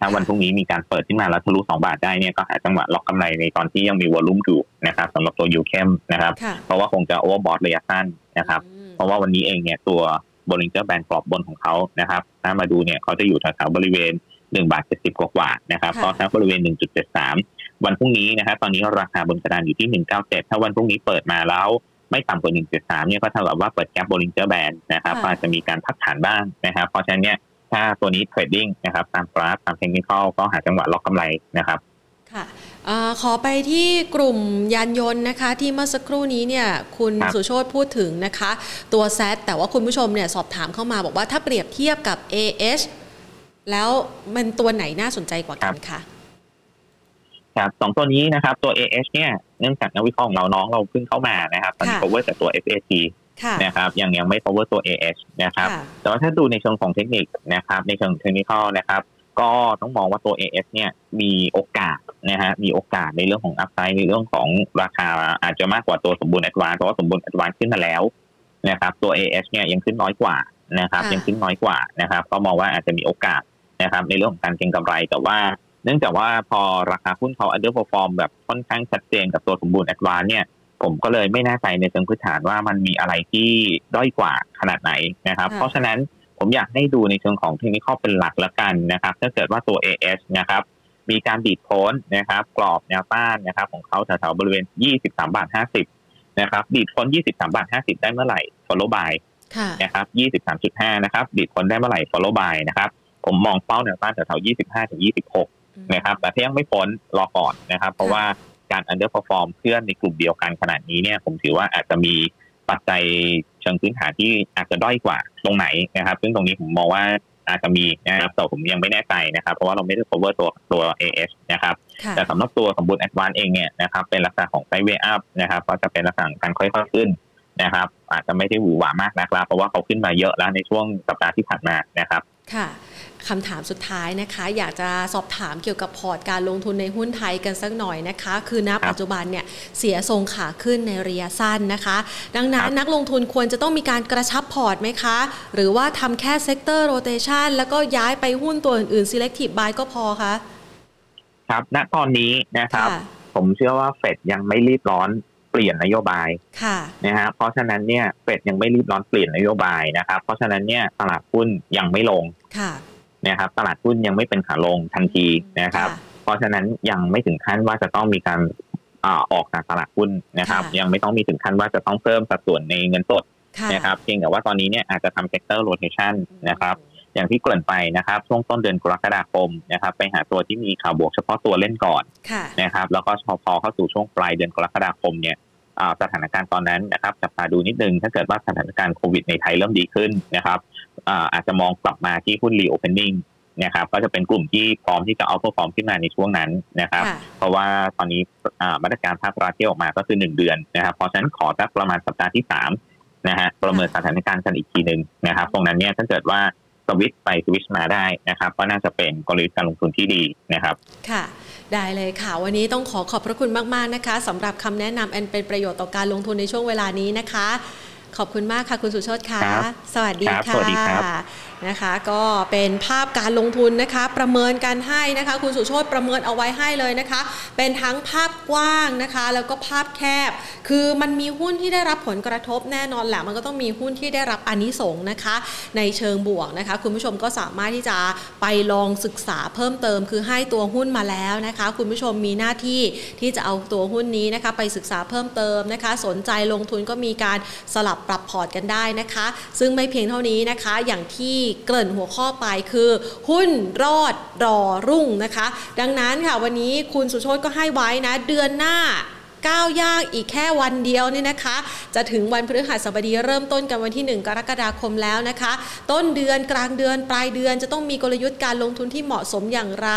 ถ้าวันพรุ่งนี้มีการเปิดขึ้นมาแล้วทะลุ2บาทได้เนี่ยก็หาจังหวะล็อกกำไรในตอนที่ยังมี volume อยู่นะครับสำหรับตัว UKEM นะครับ เพราะว่าคงจะ overbought ระยะสั้นนะครับ เพราะว่าวันนี้เองเนี่ยตัว Bollinger Band กรอบบนของเขานะครับ ถ้ามาดูเนี่ยเขาจะอยู่แถวๆบริเวณ1บาท70กว่าๆนะครับก็ทั้งบริเวณ 1.73 วันพรุ่งนี้นะครับตอนนี้ราคาบนกระดานอยู่ที่ 197 ถ้าวันพรุ่งนี้เปิดมาแล้วไม่ต่ำกว่า 1.3 เนี่ยก็เท่ากับว่าเปิด gap Bollinger Band นะครับอาจจะมีการพักฐานบ้างนะครับ เพราะฉะนั้นเนี่ยถ้าตัวนี้ trading นะครับตามกราฟตามเทคนิคก็หาจังหวะล็อกกำไรนะครับ ค่ะอขอไปที่กลุ่มยานยนต์นะคะ ที่เมื่อสักครู่นี้เนี่ยคุณสุโชตพูดถึงนะคะ ตัวแซแต่ว่าคุณผู้ชมเนี่ยสอบถามเข้ามาบอกว่าถ้าเปรียบเทียบกับ AH แล้วมันตัวไหนน่าสนใจกว่ากันคะครับสองตัวนี้นะครับตัว AH เนี่ยเนื่องจากนักวิเคราะห์ของเราน้องเราเพิ่งเข้ามานะครับตอนนี้ cover แต่ตัว FAT นะครับยังยังไม่ cover ตัว AH นะครับแต่ว่าถ้าดูในเชิงของเทคนิคนะครับในเชิงเทคนิคนะครับ ก็ต้องมองว่าตัว AS เนี่ยมีโอกาสนะฮะมีโอกาสในเรื่องของ upside ในเรื่องของราคาอาจจะมากกว่าตัวสมบูรณ์แอดวานซ์เพราะว่าสมบูรณ์แอดวานซ์ขึ้นมาแล้วนะครับตัว AS เนี่ยยังขึ้นน้อยกว่านะครับยังขึ้นน้อยกว่านะครับก็มองว่าอาจจะมีโอกาสนะครับในเรื่องของการเก็งกำไรแต่ว่า เนื่องจากว่าพอราคาหุ้นเขา underperform แบบค่อนข้างชัดเจนกับตัวสมบูรณ์แอดวานซ์เนี่ยผมก็เลยไม่แน่ใจในเชิงพื้นฐานว่ามันมีอะไรที่ด้อยกว่าขนาดไหนนะครับ เพราะฉะนั้น ผมอยากให้ดูในเชิงของเทคนิคเป็นหลักละกันนะครับถ้าเกิดว่าตัว AS นะครับมีการดีดโพ้นนะครับกรอบแนวต้านนะครับของเขาแถวๆบริเวณ 23บาท50นะครับดีดพ้น 23บาท50 ได้เมื่อไหร่ follow by นะครับ23.5นะครับดีดพ้นได้เมื่อไหร่ follow by นะครับผมมองเป้าแนวต้านแถวๆ25ถึง26นะครับแต่ถ้ายังไม่พ้นรอก่อนนะครับ เพราะว่าการ underperform เพื่อนในกลุ่มเดียวกันขนาดนี้เนี่ยผมถือว่าอาจจะมี ปัจจัยเชิงพื้นฐานที่อาจจะด้อยกว่าตรงไหนนะครับ ซึ่งตรงนี้ผมมองว่าอาจจะมีนะครับแต่ผมยังไม่แน่ใจนะครับ เพราะว่าเราไม่ได้ cover ตัวตัว AS นะครับ แต่สำหรับตัวสมบูรณ์ Advance เองเนี่ยนะครับเป็นลักษณะของไซด์เวย์อัพนะครับก็จะเป็นลักษณะการค่อยๆขึ้นนะครับ อาจจะไม่ได้หวือหวามากนะครับ เพราะว่าเขาขึ้นมาเยอะแล้วในช่วงสัปดาห์ที่ผ่านมานะครับ ค่ะ คำถามสุดท้ายนะคะ อยากจะสอบถามเกี่ยวกับพอร์ตการลงทุนในหุ้นไทยกันสักหน่อยนะคะ คือณปัจจุบันเนี่ยเสียทรงขาขึ้นในระยะสั้นนะคะ ดังนั้นนักลงทุนควรจะต้องมีการกระชับพอร์ตไหมคะ หรือว่าทำแค่ sector rotation แล้วก็ย้ายไปหุ้นตัวอื่นๆ selective buy ก็พอคะครับณตอนนี้นะครับ ผมเชื่อว่าเฟดยังไม่รีบร้อนเปลี่ยนนโยบายนะฮะเพราะฉะนั้นเนี่ยเฟดยังไม่รีบร้อนเปลี่ยนนโยบายนะครับ เพราะฉะนั้นเนี่ยตลาดหุ้นยังไม่ลง นะครับตลาดหุ้นยังไม่เป็นขาลงทันทีนะครับ เพราะฉะนั้นยังไม่ถึงขั้นว่าจะต้องมีการออกจากตลาดหุ้นนะครับ ยังไม่ต้องมีถึงขั้นว่าจะต้องเพิ่มสัดส่วนในเงินสดนะครับเพียงแต่ว่าตอนนี้เนี่ยอาจจะทำ sector rotation นะครับอย่างที่เกริ่นไปนะครับ ช่วงต้นเดือนกรกฎาคมนะครับ ไปหาตัวที่มีข่าวบวกเฉพาะตัวเล่นก่อนนะครับ แล้วก็พอเข้าสู่ช่วงปลายเดือนกรกฎาคมเนี่ยสถานการณ์ตอนนั้นนะครับจับตาดูนิดนึงถ้าเกิดว่าสถานการณ์โควิดในไทยเริ่มดีขึ้นนะครับ อาจจะมองกลับมาที่หุ้นรีโอเพนนิ่งนะครับก็จะเป็นกลุ่มที่พร้อมที่จะเอาตัวฟอร์มขึ้นมาในช่วงนั้นนะครับ เพราะว่าตอนนี้มาตรการภาครัฐที่ออกมาก็คือหนึ่งเดือนนะครับเพราะฉะนั้นขอสักประมาณสัปดาห์ที่สามนะฮะประเมินสถานการณ์กันอีกทีหนึ่งนะครับ ตรงนั้นเนี่ยถ้าเกิดว่าสวิตไปสวิตมาได้นะครับ ก็น่าจะเป็นกลยุทธ์การลงทุนที่ดีนะครับ ค่ะได้เลยค่ะ วันนี้ต้องขอขอบพระคุณมาก ๆ นะคะสำหรับคำแนะนำอันเป็นประโยชน์ต่อการลงทุนในช่วงเวลานี้นะคะ ขอบคุณมากค่ะคุณสุชดค่ะ สวัสดีค่ะ นะคะ ก็เป็นภาพการลงทุนนะคะ ประเมินกันให้นะคะ คุณสุโชตประเมินเอาไว้ให้เลยนะคะ เป็นทั้งภาพกว้างนะคะ แล้วก็ภาพแคบ คือมันมีหุ้นที่ได้รับผลกระทบแน่นอนแหละมันก็ต้องมีหุ้นที่ได้รับอนนิสงนะคะ ในเชิงบวกนะคะ คุณผู้ชมก็สามารถที่จะไปลองศึกษาเพิ่มเติม คือให้ตัวหุ้นมาแล้วนะคะ คุณผู้ชมมีหน้าที่ที่จะเอาตัวหุ้นนี้นะคะ ไปศึกษาเพิ่มเติมนะคะ สนใจลงทุนก็มีการสลับปรับพอร์ตกันได้นะคะ ซึ่งไม่เพียงเท่านี้นะคะ อย่างที่เกริ่นหัวข้อไปคือ หุ้นรอดรอรุ่งนะคะ ดังนั้นค่ะวันนี้คุณสุโชตก็ให้ไว้นะ เดือนหน้า ก้าวย่างอีกแค่วันเดียวนี่นะคะ จะถึงวันพฤหัสบดีเริ่มต้นกันวันที่ 1 กรกฎาคมแล้วนะคะ ต้นเดือนกลางเดือนปลายเดือนจะต้องมีกลยุทธ์การลงทุนที่เหมาะสมอย่างไร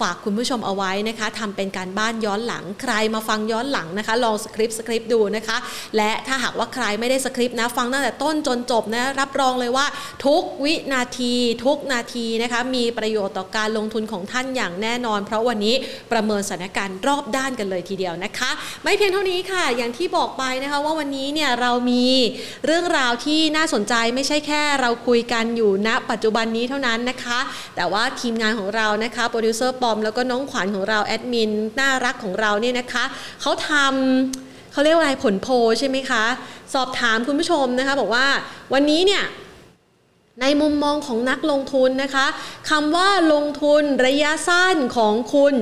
ฝากคุณผู้ชมเอาไว้นะคะทำเป็นการบ้านย้อนหลังใครมาฟังย้อนหลังนะคะ ลองสคริปต์สคริปต์ดูนะคะ และถ้าหากว่าใครไม่ได้สคริปต์นะฟังตั้งแต่ต้นจนจบนะรับรองเลยว่าทุกวินาทีทุกนาทีนะคะมีประโยชน์ต่อการลงทุนของท่านอย่างแน่นอน เพราะวันนี้ประเมินสถานการณ์รอบด้านกันเลยทีเดียวนะคะไม่เพียงเท่านี้ค่ะ อย่างที่บอกไปนะคะว่าวันนี้เนี่ยเรามีเรื่องราวที่น่าสนใจไม่ใช่แค่เราคุยกันอยู่ณ ปัจจุบันนี้เท่านั้นนะคะ แต่ว่าทีมงานของเรานะคะโปรดิวเซอร์ปอมแล้วก็น้องขวัญของเราแอดมินน่ารักของเราเนี่ยนะคะเขาทำเขาเรียกว่าอะไรผลโพลใช่ไหมคะ สอบถามคุณผู้ชมนะคะ บอกว่าวันนี้เนี่ย ในมุมมองของนักลงทุนนะคะคำว่าลงทุนระยะสั้นของคุณ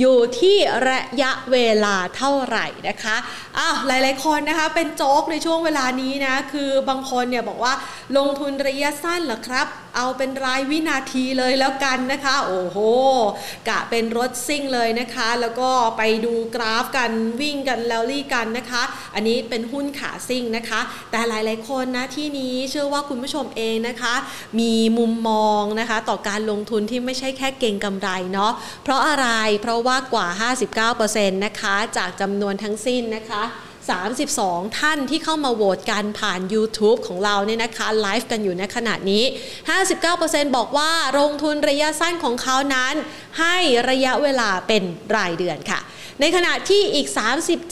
อยู่ที่ระยะเวลาเท่าไหร่นะคะอ้าวหลาย ๆ คนนะคะเป็นโจ๊กในช่วงเวลานี้นะคือบางคนเนี่ยบอกว่าลงทุนระยะสั้นเหรอครับ เอาเป็นรายวินาทีเลยแล้วกันนะคะ โอ้โหกะเป็นรถซิ่งเลยนะคะ แล้วก็ไปดูกราฟกันวิ่งกันแล้วรี่กันนะคะ อันนี้เป็นหุ้นขาซิ่งนะคะ แต่หลาย ๆ คนนะที่นี้เชื่อว่าคุณผู้ชมเองนะคะมีมุมมองนะคะต่อการลงทุนที่ไม่ใช่แค่เก่งกำไรเนาะเพราะอะไรเพราะว่ากว่า 59%นะคะจากจำนวนทั้งสิ้นนะคะ32 ท่านที่เข้ามาโหวตกันผ่าน YouTube ของเราเนี่ยนะคะไลฟ์กันอยู่ในขณะนี้ 59%บอกว่าลงทุนระยะสั้นของเขานั้น ให้ระยะเวลาเป็นรายเดือนค่ะ ในขณะที่อีก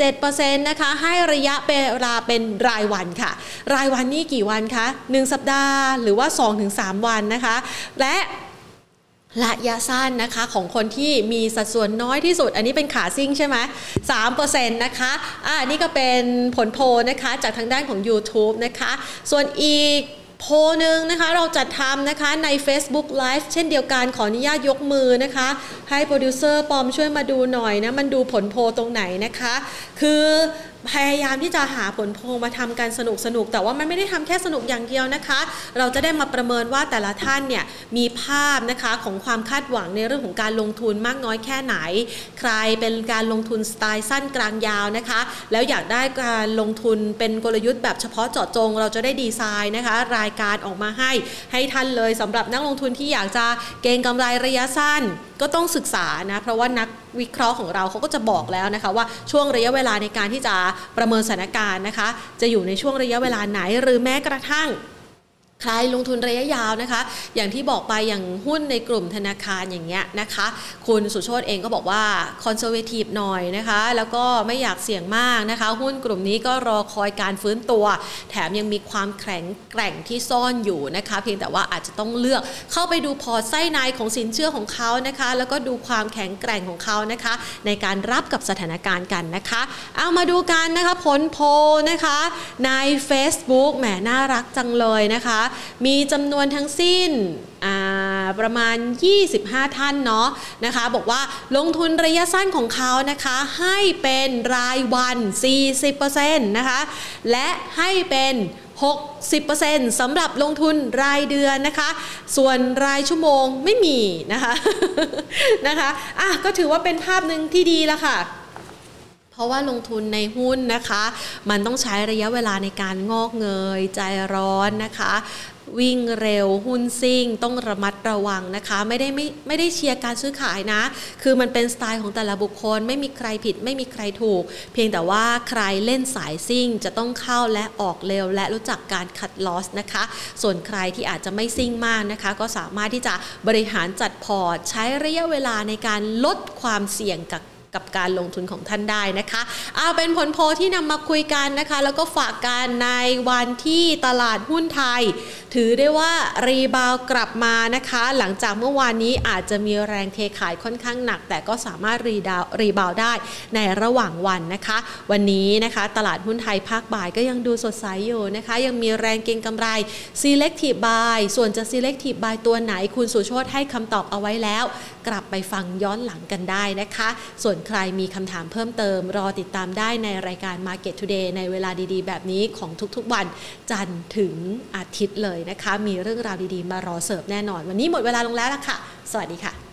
37%นะคะให้ระยะเวลาเป็นรายวันค่ะ รายวันนี่กี่วันคะ 1 สัปดาห์หรือว่า 2-3 วันนะคะ และระยะสั้นนะคะของคนที่มีสัดส่วนน้อยที่สุด อันนี้เป็นขาซิ่งใช่ไหมสามเปอร์เซ็นต์นะคะอ่านี่ก็เป็นผลโพลนะคะจากทางด้านของ YouTube นะคะ ส่วนอีก โพลหนึ่งนะคะเราจัดทำนะคะใน Facebook Live เช่นเดียวกันขออนุญาตยกมือนะคะ ให้โปรดิวเซอร์ปอมช่วยมาดูหน่อยนะ มันดูผลโพลตรงไหนนะคะ คือ พยายามที่จะหาผลโพลมาทำกันสนุกสนุก แต่ว่ามันไม่ได้ทำแค่สนุกอย่างเดียวนะคะ เราจะได้มาประเมินว่าแต่ละท่านเนี่ยมีภาพนะคะของความคาดหวังในเรื่องของการลงทุนมากน้อยแค่ไหน ใครเป็นการลงทุนสไตล์สั้นกลางยาวนะคะ แล้วอยากได้การลงทุนเป็นกลยุทธ์แบบเฉพาะเจาะจง เราจะได้ดีไซน์นะคะ รายการออกมาให้ให้ท่านเลยสำหรับนักลงทุนที่อยากจะเก็งกำไรระยะสั้น ก็ต้องศึกษานะเพราะว่านักวิเคราะห์ของเราเขาก็จะบอกแล้วนะคะว่าช่วงระยะเวลาในการที่จะประเมินสถานการณ์นะคะ จะอยู่ในช่วงระยะเวลาไหนหรือแม้กระทั่ง ใครลงทุนระยะยาวนะคะ อย่างที่บอกไปอย่างหุ้นในกลุ่มธนาคารอย่างเงี้ยนะคะ คุณสุโชตเองก็บอกว่า conservative หน่อยนะคะ แล้วก็ไม่อยากเสี่ยงมากนะคะ หุ้นกลุ่มนี้ก็รอคอยการฟื้นตัว แถมยังมีความแข็งแกร่งที่ซ่อนอยู่นะคะ เพียงแต่ว่าอาจจะต้องเลือกเข้าไปดูพอร์ตไส้ในของสินเชื่อของเขานะคะ แล้วก็ดูความแข็งแกร่งของเขานะคะ ในการรับกับสถานการณ์กันนะคะ เอามาดูกันนะคะผลโพลนะคะใน Facebook แหมน่ารักจังเลยนะคะมีจำนวนทั้งสิ้นประมาณ 25 ท่านเนาะนะคะ บอกว่าลงทุนระยะสั้นของเขานะคะให้เป็นรายวัน 40%นะคะ และให้เป็น60%สำหรับลงทุนรายเดือนนะคะ ส่วนรายชั่วโมงไม่มีนะคะนะคะอะก็ถือว่าเป็นภาพหนึ่งที่ดีแล้วค่ะ ราะว่าลงทุนในหุ้นนะคะ มันต้องใช้ระยะเวลาในการงอกเงย ใจร้อนนะคะ วิ่งเร็วหุ้นซิ่ง ต้องระมัดระวังนะคะ ไม่ได้ไม่ไม่ได้เชียร์การซื้อขายนะ คือมันเป็นสไตล์ของแต่ละบุคคล ไม่มีใครผิด ไม่มีใครถูก เพียงแต่ว่าใครเล่นสายซิ่ง จะต้องเข้าและออกเร็ว และรู้จักการคัดลอสนะคะ ส่วนใครที่อาจจะไม่ซิ่งมากนะคะ ก็สามารถที่จะบริหารจัดพอร์ตใช้ระยะเวลาในการลดความเสี่ยงกับ กับการลงทุนของท่านได้นะคะเอาเป็นผลโพลที่นำมาคุยกันนะคะ แล้วก็ฝากกันในวันที่ตลาดหุ้นไทย ถือได้ว่ารีบาวกลับมานะคะ หลังจากเมื่อวานนี้อาจจะมีแรงเทขายค่อนข้างหนัก แต่ก็สามารถรีดาวรีบาวได้ในระหว่างวันนะคะ วันนี้นะคะตลาดหุ้นไทยภาคบ่ายก็ยังดูสดใสอยู่นะคะ ยังมีแรงเก็งกำไร selective buy ส่วนจะ selective buy ตัวไหนคุณสุโชตให้คำตอบเอาไว้แล้วกลับไปฟังย้อนหลังกันได้นะคะ ส่วนใครมีคำถามเพิ่มเติม รอติดตามได้ในรายการ Market Today ในเวลาดีๆ แบบนี้ของทุกๆวันจันทร์ถึงอาทิตย์เลยนะคะ มีเรื่องราวดีๆ มารอเสิร์ฟแน่นอน วันนี้หมดเวลาลงแล้วละค่ะ สวัสดีค่ะ